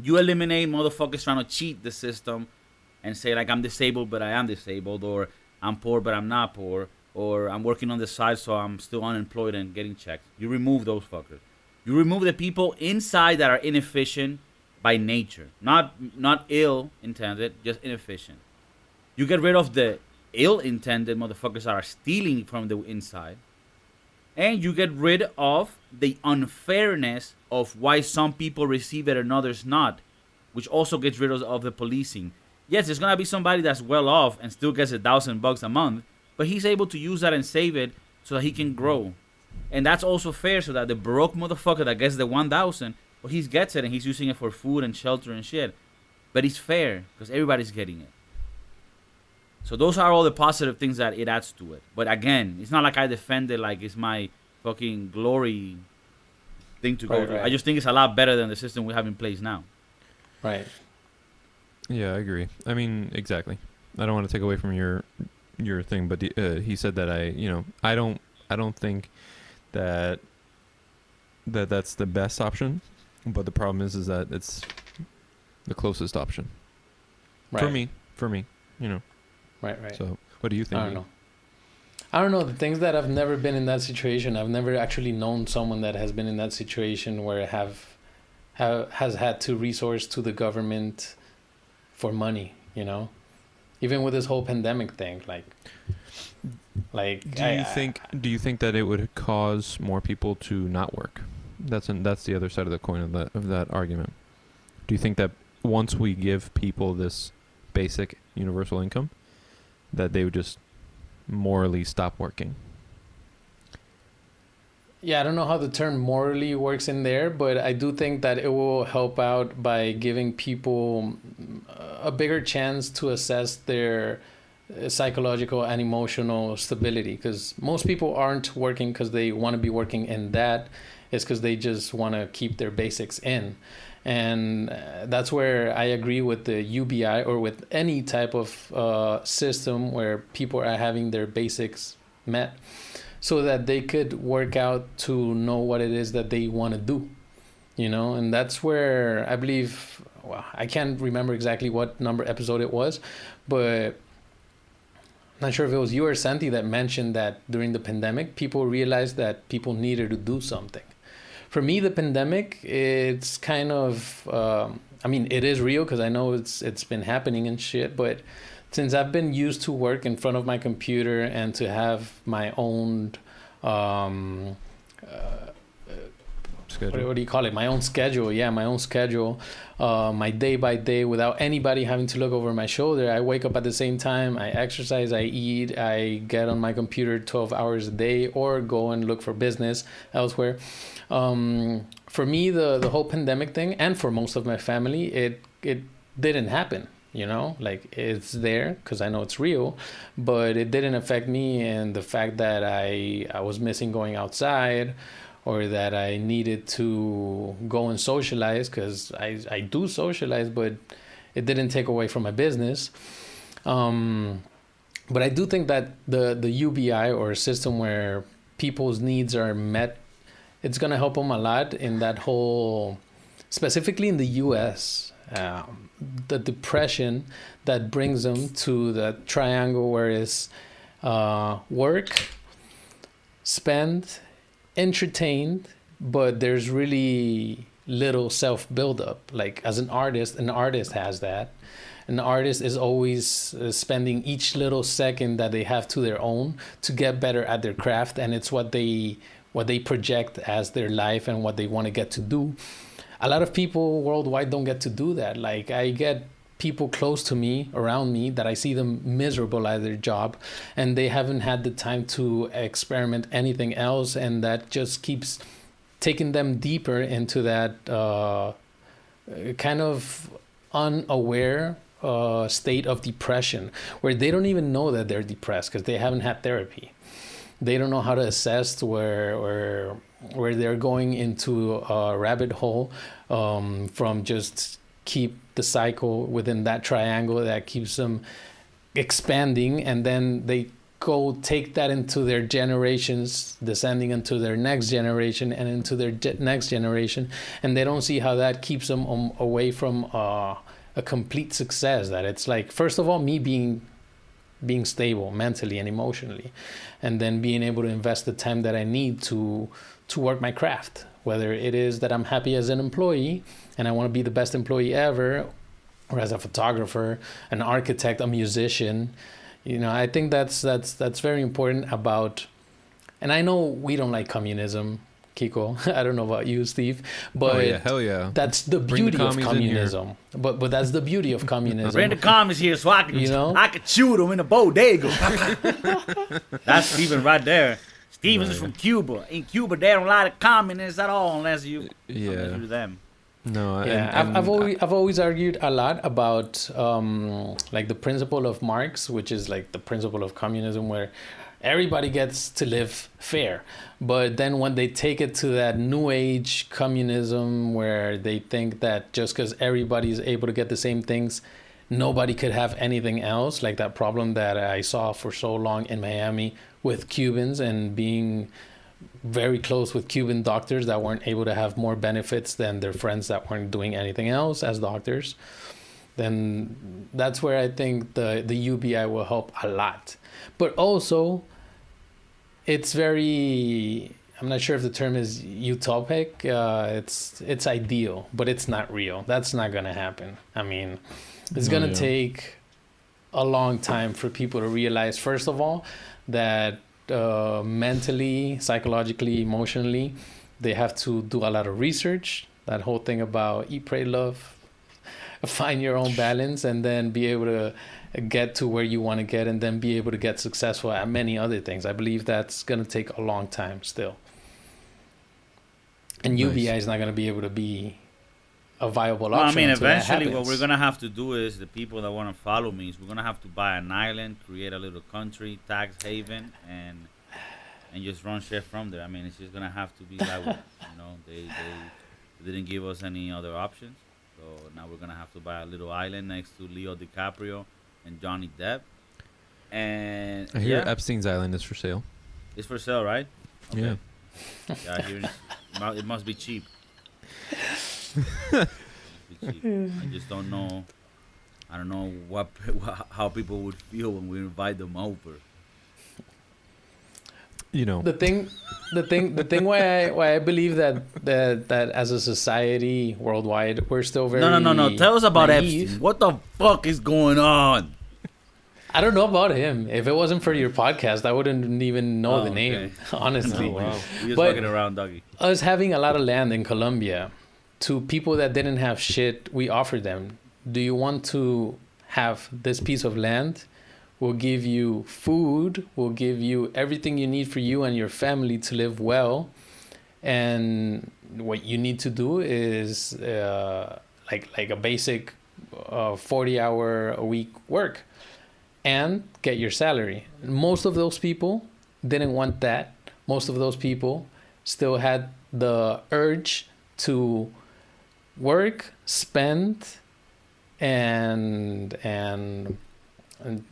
You eliminate motherfuckers trying to cheat the system and say like I'm disabled but I am disabled or I'm poor but I'm not poor or I'm working on the side so I'm still unemployed and getting checks. You remove those fuckers. You remove the people inside that are inefficient by nature, not not ill intended, just inefficient. You get rid of the ill intended motherfuckers that are stealing from the inside, and you get rid of the unfairness of why some people receive it and others not, which also gets rid of, of the policing. Yes, there's gonna be somebody that's well off and still gets a thousand bucks a month, but he's able to use that and save it so that he can grow. And that's also fair so that the broke motherfucker that gets the 1000, well, he gets it and he's using it for food and shelter and shit. But it's fair because everybody's getting it. So those are all the positive things that it adds to it. But again, it's not like I defend it like it's my fucking glory thing to go through. right. I just think it's a lot better than the system we have in place now. Right. Yeah, I agree. I mean, exactly. I don't want to take away from your your thing, but uh, he said that I, you know, I don't, I don't think that that that's the best option. But the problem is, is that it's the closest option Right. for me. For me, you know. Right. Right. So, what do you think? I don't know. I don't know. The things that I've never been in that situation. I've never actually known someone that has been in that situation where have, have has had to resource to the government for money. You know, even with this whole pandemic thing, like, like. Do you I- think? Do you think that it would cause more people to not work? That's an, that's the other side of the coin of that of that argument. Do you think that once we give people this basic universal income, that they would just morally stop working? Yeah, I don't know how the term morally works in there, but I do think that it will help out by giving people mm, a bigger chance to assess their uh, psychological and emotional stability because most people aren't working because they want to be working in that it's because they just want to keep their basics in. And uh, that's where i agree with the ubi or with any type of uh, system where people are having their basics met so that they could work out to know what it is that they want to do you know? And that's where i believe well, i can't remember exactly what number episode it was but I'm not sure if it was you or Santi that mentioned that during the pandemic people realized that people needed to do something for me the pandemic it's kind of um, i mean it is real because i know it's it's been happening and shit but since i've been used to work in front of my computer and to have my own um, what, Schedule. what do you call it? My own schedule. Yeah, my own schedule. Uh, my day by day without anybody having to look over my shoulder. I wake up at the same time. I exercise. I eat. I get on my computer 12 hours a day or go and look for business elsewhere. Um, for me, the, the whole pandemic thing, and for most of my family, it, it didn't happen. You know, like it's there because I know it's real, but it didn't affect me and the fact that I I was missing going outside or that I needed to go and socialize because I, I do socialize, but it didn't take away from my business. Um, but I do think that the, the UBI or system where people's needs are met, it's going to help them a lot in that whole, specifically in the US. Um, the depression that brings them to the triangle where it's uh, work, spend, entertained, but there's really little self buildup. Like as an artist, an artist has that. An artist is always uh, spending each little second that they have to their own to get better at their craft, and it's what they what they project as their life and what they want to get to do. A lot of people worldwide don't get to do that. Like I get people close to me around me that I see them miserable at their job and they haven't had the time to experiment anything else and that just keeps taking them deeper into that uh, kind of unaware uh, state of depression where they don't even know that they're depressed because they haven't had therapy. They don't know how to assess where where where they're going into a rabbit hole um, from just keep the cycle within that triangle that keeps them expanding and then they go take that into their generations descending into their next generation and into their next generation and they don't see how that keeps them um, away from uh, a complete success that it's like first of all me being being stable mentally and emotionally, and then being able to invest the time that I need to to work my craft. Whether it is that I'm happy as an employee and I want to be the best employee ever, or as a photographer, an architect, a musician, you know, I think that's that's that's very important about. And I know we don't like communism Kiko. *laughs* I don't know about you, Steve, but oh, yeah, hell yeah. That's the Bring the beauty of commies in here. communism. But but that's the beauty of communism. Bring the commies here so I can, You know? I can shoot them in the bodega. *laughs* That's Steven right there. Steven's Right. from Cuba. In Cuba, they don't like the communists at all unless you, unless Yeah. you're them. No, yeah, and- I've, I've always I've always argued a lot about um, like the principle of Marx, which is like the principle of communism, where everybody gets to live fair. But then when they take it to that new age communism, where they think that just because everybody is able to get the same things, nobody could have anything else, like that problem that I saw for so long in Miami with Cubans and being very close with Cuban doctors that weren't able to have more benefits than their friends that weren't doing anything else as doctors, then that's where I think the, the UBI will help a lot. But also, it's very, I'm not sure if the term is utopic, uh, it's, it's ideal, but it's not real. That's not going to happen. I mean, it's going to yeah. take a long time for people to realize, first of all, that uh, mentally, psychologically, emotionally, they have to do a lot of research. That whole thing about eat, pray, love, *laughs* find your own balance, and then be able to get to where you want to get, and then be able to get successful at many other things. I believe that's going to take a long time still. And Nice. UBI is not going to be able to be a viable Well, I mean, until eventually, what we're gonna have to do is the people that want to follow me is we're gonna have to buy an island, create a little country, tax haven, and and just run shit from there. I mean, it's just gonna have to be that way. *laughs* You know, they they didn't give us any other options, so now we're gonna have to buy a little island next to Leo DiCaprio and Johnny Depp. And I hear yeah, Epstein's Island is for sale. it's for sale, right? Yeah. Yeah, I hear it's, it mu- it must be cheap. Must be cheap. I just don't know. I don't know what, what how people would feel when we invite them over. You know, the thing the thing the thing why I why I believe that that that as a society worldwide we're still very no, no, no, no. Tell us about naive. Epstein. What the fuck is going on? I don't know about him. If it wasn't for your podcast, I wouldn't even know Oh, the name. okay. *laughs* Honestly, Oh, wow. We just But- fucking around, doggy. us having a lot of land in Colombia to people that didn't have shit, we offered them. Do you want to have this piece of land? We'll give you food. We'll give you everything you need for you and your family to live well. And what you need to do is uh, like like a basic uh, forty hour a week work, and get your salary. Most of those people didn't want that. Most of those people still had the urge to work, spend, and and, and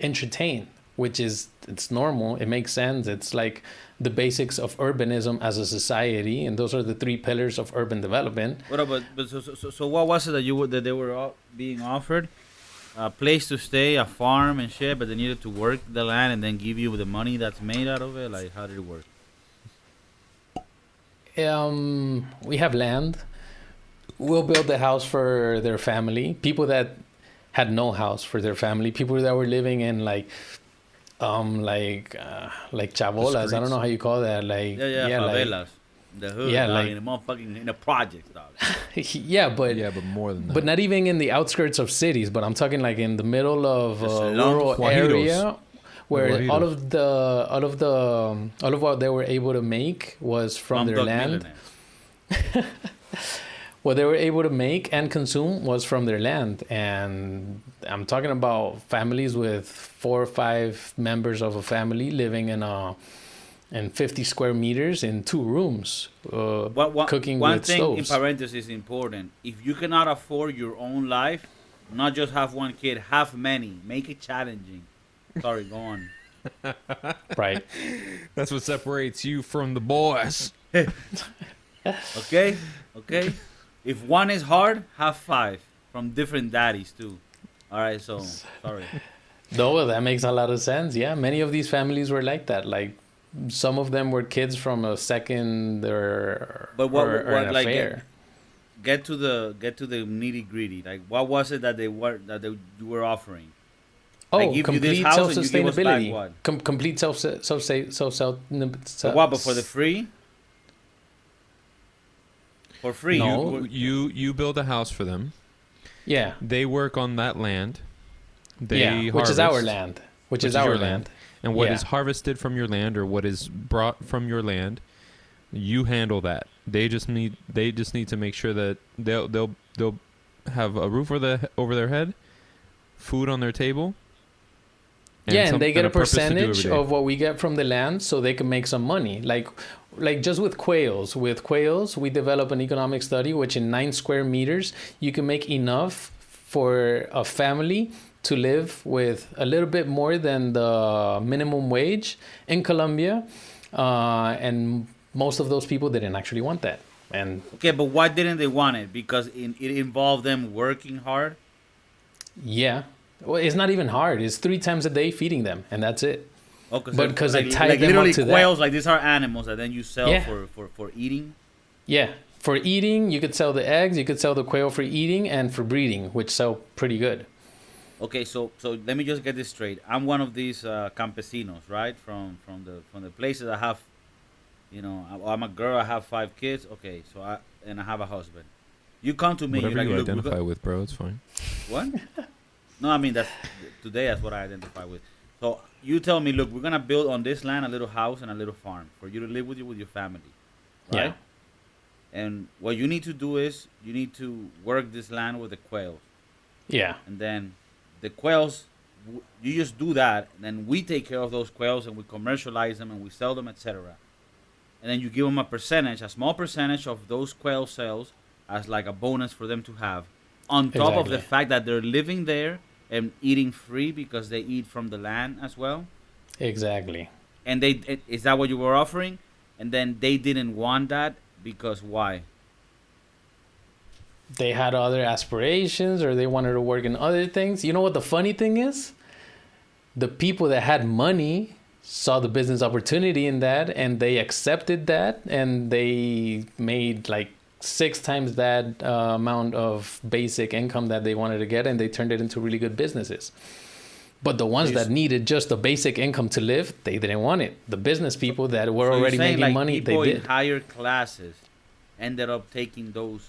entertain, which is it's normal. It makes sense. It's like the basics of urbanism as a society, and those are the three pillars of urban development. What about? But so, so, so, what was it that you that they were being offered? A place to stay, a farm and shit, but they needed to work the land and then give you the money that's made out of it. Like, how did it work? um, we have land. We'll build the house for their family. People that had no house for their family. People that were living in like, um, like, uh, like chabolas. I don't know how you call that. Like, Yeah, yeah, like, favelas, the hood, yeah, dog, like- in the motherfucking in the projects, dog. *laughs* yeah, but yeah, but more than that. but not even in the outskirts of cities. But I'm talking like in the middle of The a slums. rural Guajiros. area. Where Guajiros. all of the all of the um, all of what they were able to make was from their Slumdog land. *laughs* Millionaire. what they were able to make and consume was from their land and i'm talking about families with four or five members of a family living in a in 50 square meters in two rooms uh, One, one, cooking one with thing stoves. in parentheses is important. If you cannot afford your own life, not just have one kid, have many. Make it challenging. Sorry, go on. *laughs* right that's what separates you from the boys. *laughs* Okay? Okay? If one is hard, have five from different daddies too. All right, so sorry. *laughs* No, that makes a lot of sense. Yeah, many of these families were like that. Like some of them were kids from a second or But what- or, or what, like, affair. Get to the get to the nitty gritty. Like, what was it that they were that they you were offering? Oh, I give you this complete self and you give us back sustainability. Com- complete self self self self self. But what? But for the free? For free? No. You, You you build a house for them. yeah They work on that land. They yeah, which is our land, which, which is is our land. land. And what is Yeah. harvested from your land or what is brought from your land, you handle that. They just need they just need to make sure that they'll they'll they'll have a roof over the over their head, food on their table. yeah, some- and they get a purpose to do every percentage of what we get from the land, so they can make some money. Like, like just with quails. With quails, we develop an economic study which, in nine square meters, you can make enough for a family to live with a little bit more than the minimum wage in Colombia, uh, and most of those people didn't actually want that. And okay, but why didn't they want it? Because in, it involved them working hard. yeah, well, it's not even hard. It's three times a day feeding them, and that's it. Oh, But 'cause I like, tied like them up literally to that. quails, like these are animals that then you sell Yeah. for, for, for eating. Yeah, for eating, you could sell the eggs, you could sell the quail for eating, and for breeding, which sell pretty good. Okay, so so let me just get this straight. I'm one of these uh, campesinos, right? From from the from the places I have, you know, I- I'm a girl. I have five kids. Okay, so I and I have a husband. You come to me, Whatever you're like, you identify with, bro, it's fine. what? *laughs* no, I mean that's today. That's what I identify with. So you tell me, look, we're gonna build on this land a little house and a little farm for you to live with you with your family, right? And what you need to do is you need to work this land with the quails Yeah, and then the quails you just do that and then we take care of those quails and we commercialize them and we sell them etc and then you give them a percentage a small percentage of those quail sales as like a bonus for them to have on top of the fact that they're living there and eating free because they eat from the land as well exactly. and they is that what you were offering and then they didn't want that because why They had other aspirations or they wanted to work in other things. You know what the funny thing is? The people that had money saw the business opportunity in that and they accepted that and they made like six times that uh, amount of basic income that they wanted to get and they turned it into really good businesses. But the ones that needed just the basic income to live, they didn't want it. The business people that were So already saying, making like, money, they people in did. higher classes ended up taking those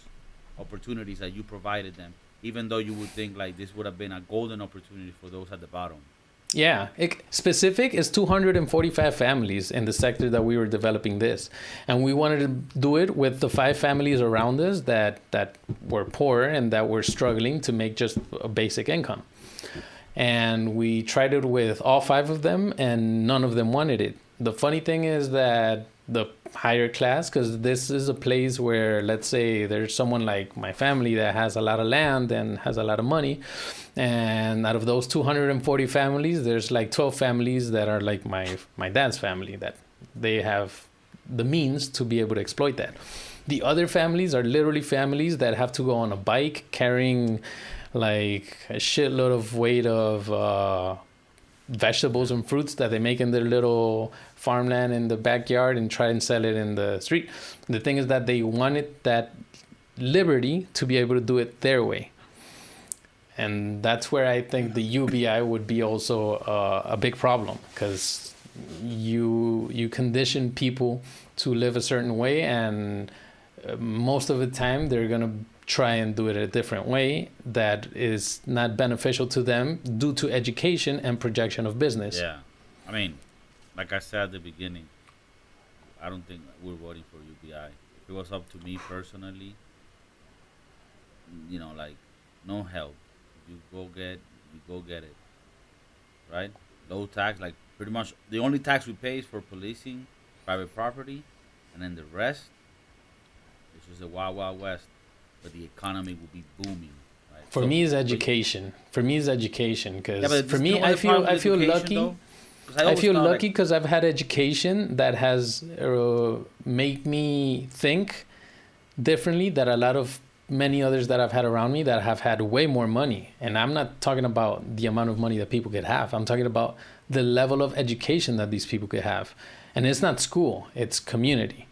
opportunities that you provided them, even though you would think like this would have been a golden opportunity for those at the bottom. Yeah, it, specific is 245 families in the sector that we were developing this, and we wanted to do it with the five families around us that that were poor and that were struggling to make just a basic income. And we tried it with all five of them, and none of them wanted it. The funny thing is that the higher class, because this is a place where, let's say, there's someone like my family that has a lot of land and has a lot of money, and out of those 240 families, there's like 12 families that are like my my dad's family that they have the means to be able to exploit that. The other families are literally families that have to go on a bike carrying like a shitload of weight of uh, vegetables and fruits that they make in their little farmland in the backyard and try and sell it in the street. The thing is that they wanted that liberty to be able to do it their way. And that's where I think the UBI would be also uh, a big problem because you you condition people to live a certain way and uh, most of the time they're going to try and do it a different way that is not beneficial to them due to education and projection of business. Yeah, I mean, like I said at the beginning, I don't think we're voting for UBI. If it was up to me personally, you know, like no help. You go get, you go get it, right? Low tax, like pretty much the only tax we pay is for policing private property, and then the rest, which is the wild wild west, but the economy will be booming. Right? For So- me, is education. For me, is education because Yeah, for me, I feel I feel lucky. though? I always feel lucky because I've had education that has uh, made me think differently that a lot of many others that I've had around me that have had way more money. And I'm not talking about the amount of money that people could have. I'm talking about the level of education that these people could have. And it's not school, it's community.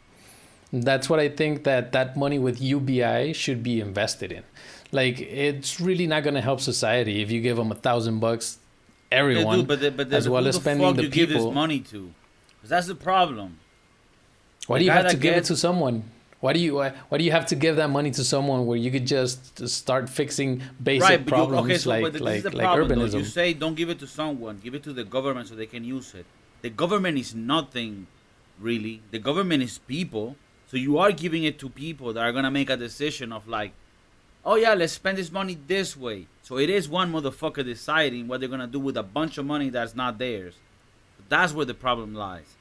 That's what I think that that money with UBI should be invested in. Like it's really not going to help society if you give them a thousand bucks, everyone, yeah, dude, but the, but the, as well as spending the you give this people. money to? that's the problem. Why the do you have to give it to someone? Why do you why, why do you have to give that money to someone where you could just start fixing basic right, problems okay, so like but like is the like problem. though. urbanism? You say don't give it to someone, give it to the government so they can use it. The government is nothing, really. The government is people. So you are giving it to people that are gonna make a decision of like, oh yeah, let's spend this money this way. So it is one motherfucker deciding what they're gonna do with a bunch of money that's not theirs. That's where the problem lies.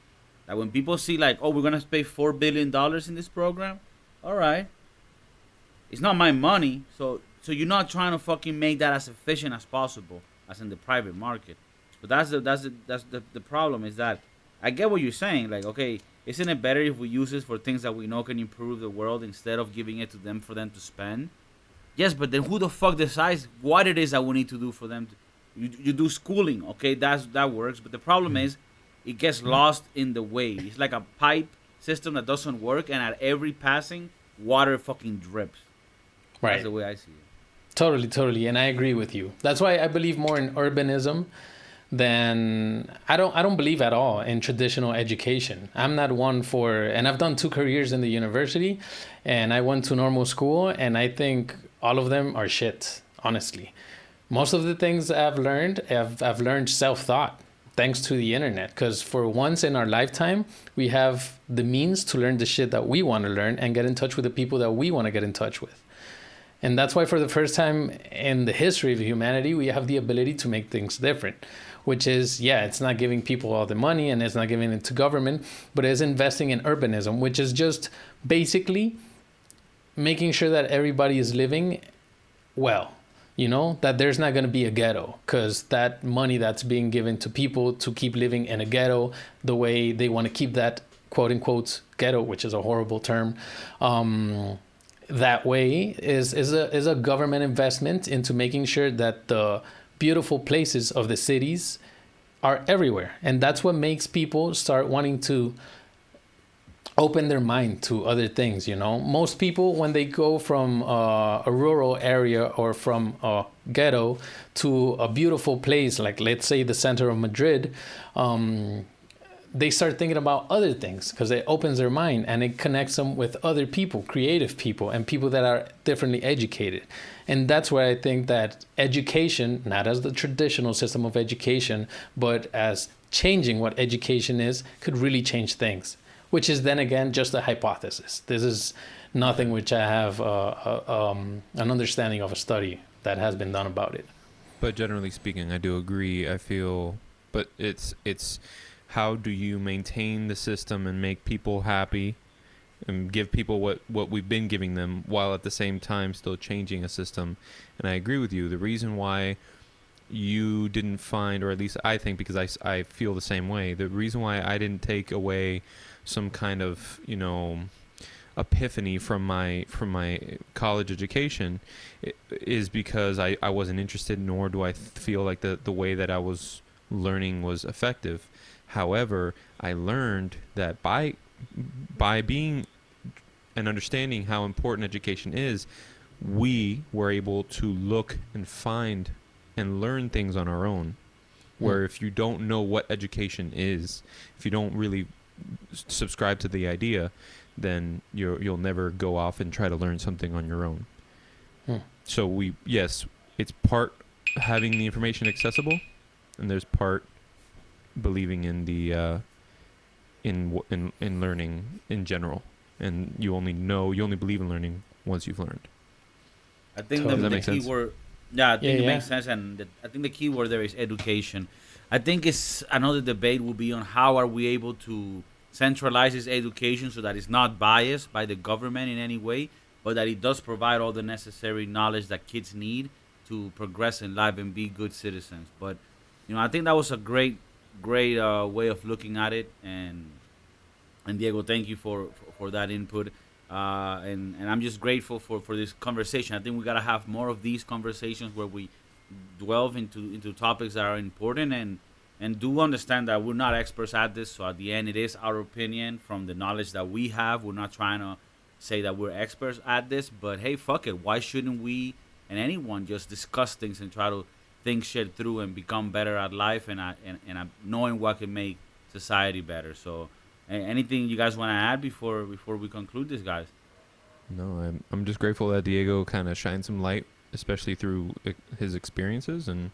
That when people see like, oh, we're gonna pay four billion dollars in this program, all right. It's not my money, so so you're not trying to fucking make that as efficient as possible, as in the private market. But that's the that's the that's the, the problem is that I get what you're saying. Like, okay, isn't it better if we use this for things that we know can improve the world instead of giving it to them for them to spend? Yes, but then who the fuck decides what it is that we need to do for them? To, you you do schooling, okay? That's that works. But the problem hmm. is, it gets lost in the way. It's like a pipe system that doesn't work, and at every passing, water fucking drips. right. That's the way I see it. Totally, totally, and I agree with you. That's why I believe more in urbanism than I don't. I don't believe at all in traditional education. I'm not one for, and I've done two careers in the university, and I went to normal school, and I think all of them are shit. Honestly, most of the things I've learned, I've I've learned self thought thanks to the internet. Because for once in our lifetime, we have the means to learn the shit that we want to learn and get in touch with the people that we want to get in touch with. And that's why, for the first time in the history of humanity, we have the ability to make things different. Which is, yeah, it's not giving people all the money and it's not giving it to government, but it's investing in urbanism, which is just basically making sure that everybody is living well. You know, that there's not going to be a ghetto because that money that's being given to people to keep living in a ghetto the way they want to keep that quote unquote ghetto, which is a horrible term. Um, that way is is a is a government investment into making sure that the beautiful places of the cities are everywhere. And that's what makes people start wanting to open their mind to other things you know? Most people when they go from uh, a rural area or from a ghetto to a beautiful place like let's say the center of madrid um, they start thinking about other things because it opens their mind and it connects them with other people, creative people, and people that are differently educated. And that's where I think that education, not as the traditional system of education, but as changing what education is, could really change things, which is then again just a hypothesis. This is nothing which I have uh, uh, um, an understanding of a study that has been done about it. But generally speaking, I do agree. I feel, but it's it's how do you maintain the system and make people happy and give people what what we've been giving them while at the same time still changing a system. And I agree with you. The reason why you didn't find, or at least I think, because I, I feel the same way. The reason why I didn't take away some kind of you know epiphany from my from my college education is because I, I wasn't interested nor do I feel like the, the way that I was learning was effective. However, I learned that by by being and understanding how important education is, we were able to look and find and learn things on our own. Where if you don't know what education is, if you don't really subscribe to the idea, then you you'll never go off and try to learn something on your own. Hmm. So we yes, it's part having the information accessible, and there's part believing in the uh, in in in learning in general, and you only know you only believe in learning once you've learned. I think Totally. the, the key sense? word, yeah, I think Yeah, it yeah. makes sense, and the, I think the key word there is education. I think it's another debate will be on how are we able to centralize this education so that it's not biased by the government in any way, but that it does provide all the necessary knowledge that kids need to progress in life and be good citizens. But you know, I think that was a great, great uh, way of looking at it, and and Diego, thank you for for, for that input. uh, and and I'm just grateful for for this conversation. I think we gotta have more of these conversations where we delve into into topics that are important and and do understand that we're not experts at this. So at the end, it is our opinion from the knowledge that we have. We're not trying to say that we're experts at this, but hey, fuck it. Why shouldn't we and anyone just discuss things and try to think shit through and become better at life and at, and, and at knowing what can make society better. So, anything you guys want to add before before we conclude this, guys? No, I'm I'm just grateful that Diego kind of shined some light, especially through his experiences, and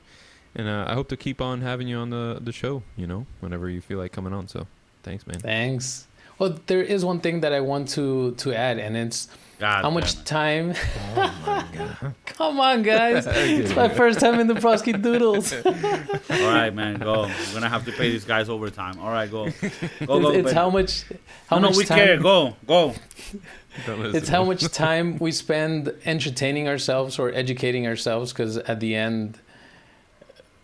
and uh, I hope to keep on having you on the the show. You know, whenever you feel like coming on. So, thanks, man. Thanks. Well, there is one thing that I want to to add, and it's God, how much time. Oh my god. *laughs* Come on, guys! *laughs* it's my first time in the Broski Doodles. *laughs* All right, man, go. We're gonna have to pay these guys overtime. All right, go, go, go. it's baby. how much. How no, much no, we time, care. Go, go. It's how much time we spend entertaining ourselves or educating ourselves. Because at the end,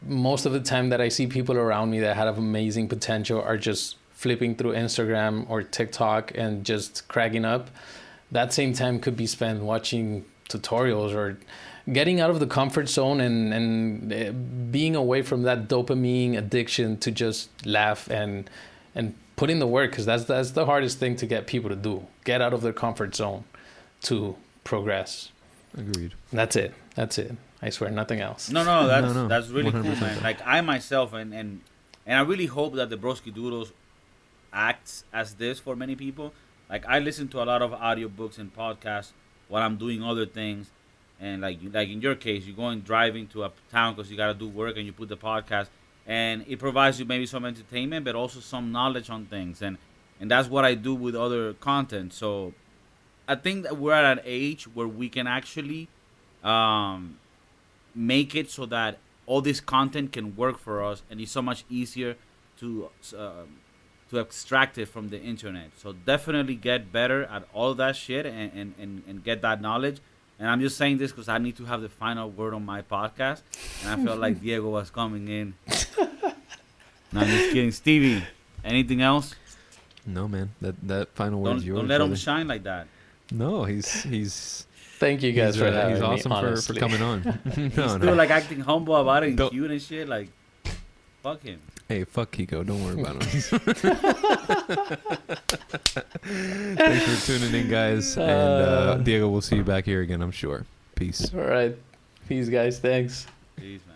most of the time that I see people around me that have amazing potential are just flipping through Instagram or TikTok and just cracking up. That same time could be spent watching tutorials or getting out of the comfort zone and and uh, being away from that dopamine addiction to just laugh and and put in the work because that's that's the hardest thing to get people to do. Get out of their comfort zone to progress. Agreed. That's it. That's it. I swear, nothing else. No, no, that's no. that's really cool, 100% man. Like I myself, and and and I really hope that the Broski Doodles acts as this for many people. Like I listen to a lot of audiobooks and podcasts while I'm doing other things, and like like in your case, you're going driving to a town because you got to do work, and you put the podcast, and it provides you maybe some entertainment, but also some knowledge on things, and and that's what I do with other content. So I think that we're at an age where we can actually um, make it so that all this content can work for us, and it's so much easier to um, to extract it from the internet. So definitely get better at all that shit and, and, and, and get that knowledge. And I'm just saying this because I need to have the final word on my podcast, and I felt like *laughs* Diego was coming in. no, I'm just kidding, Stevie. Anything else? No, man. That that final word Don't, yours. don't let him shine like that. No, he's he's Thank you guys he's, for uh, having he's awesome me. for, for coming on. *laughs* no, Still no. like acting humble about it and Don't- cute and shit. Like, fuck him. Hey, fuck Kiko. Don't worry about him. *laughs* Thanks for tuning in, guys. And uh, Uh, Diego, we'll see you back here again, I'm sure. Peace. All right. Peace, guys. Thanks. Peace, man.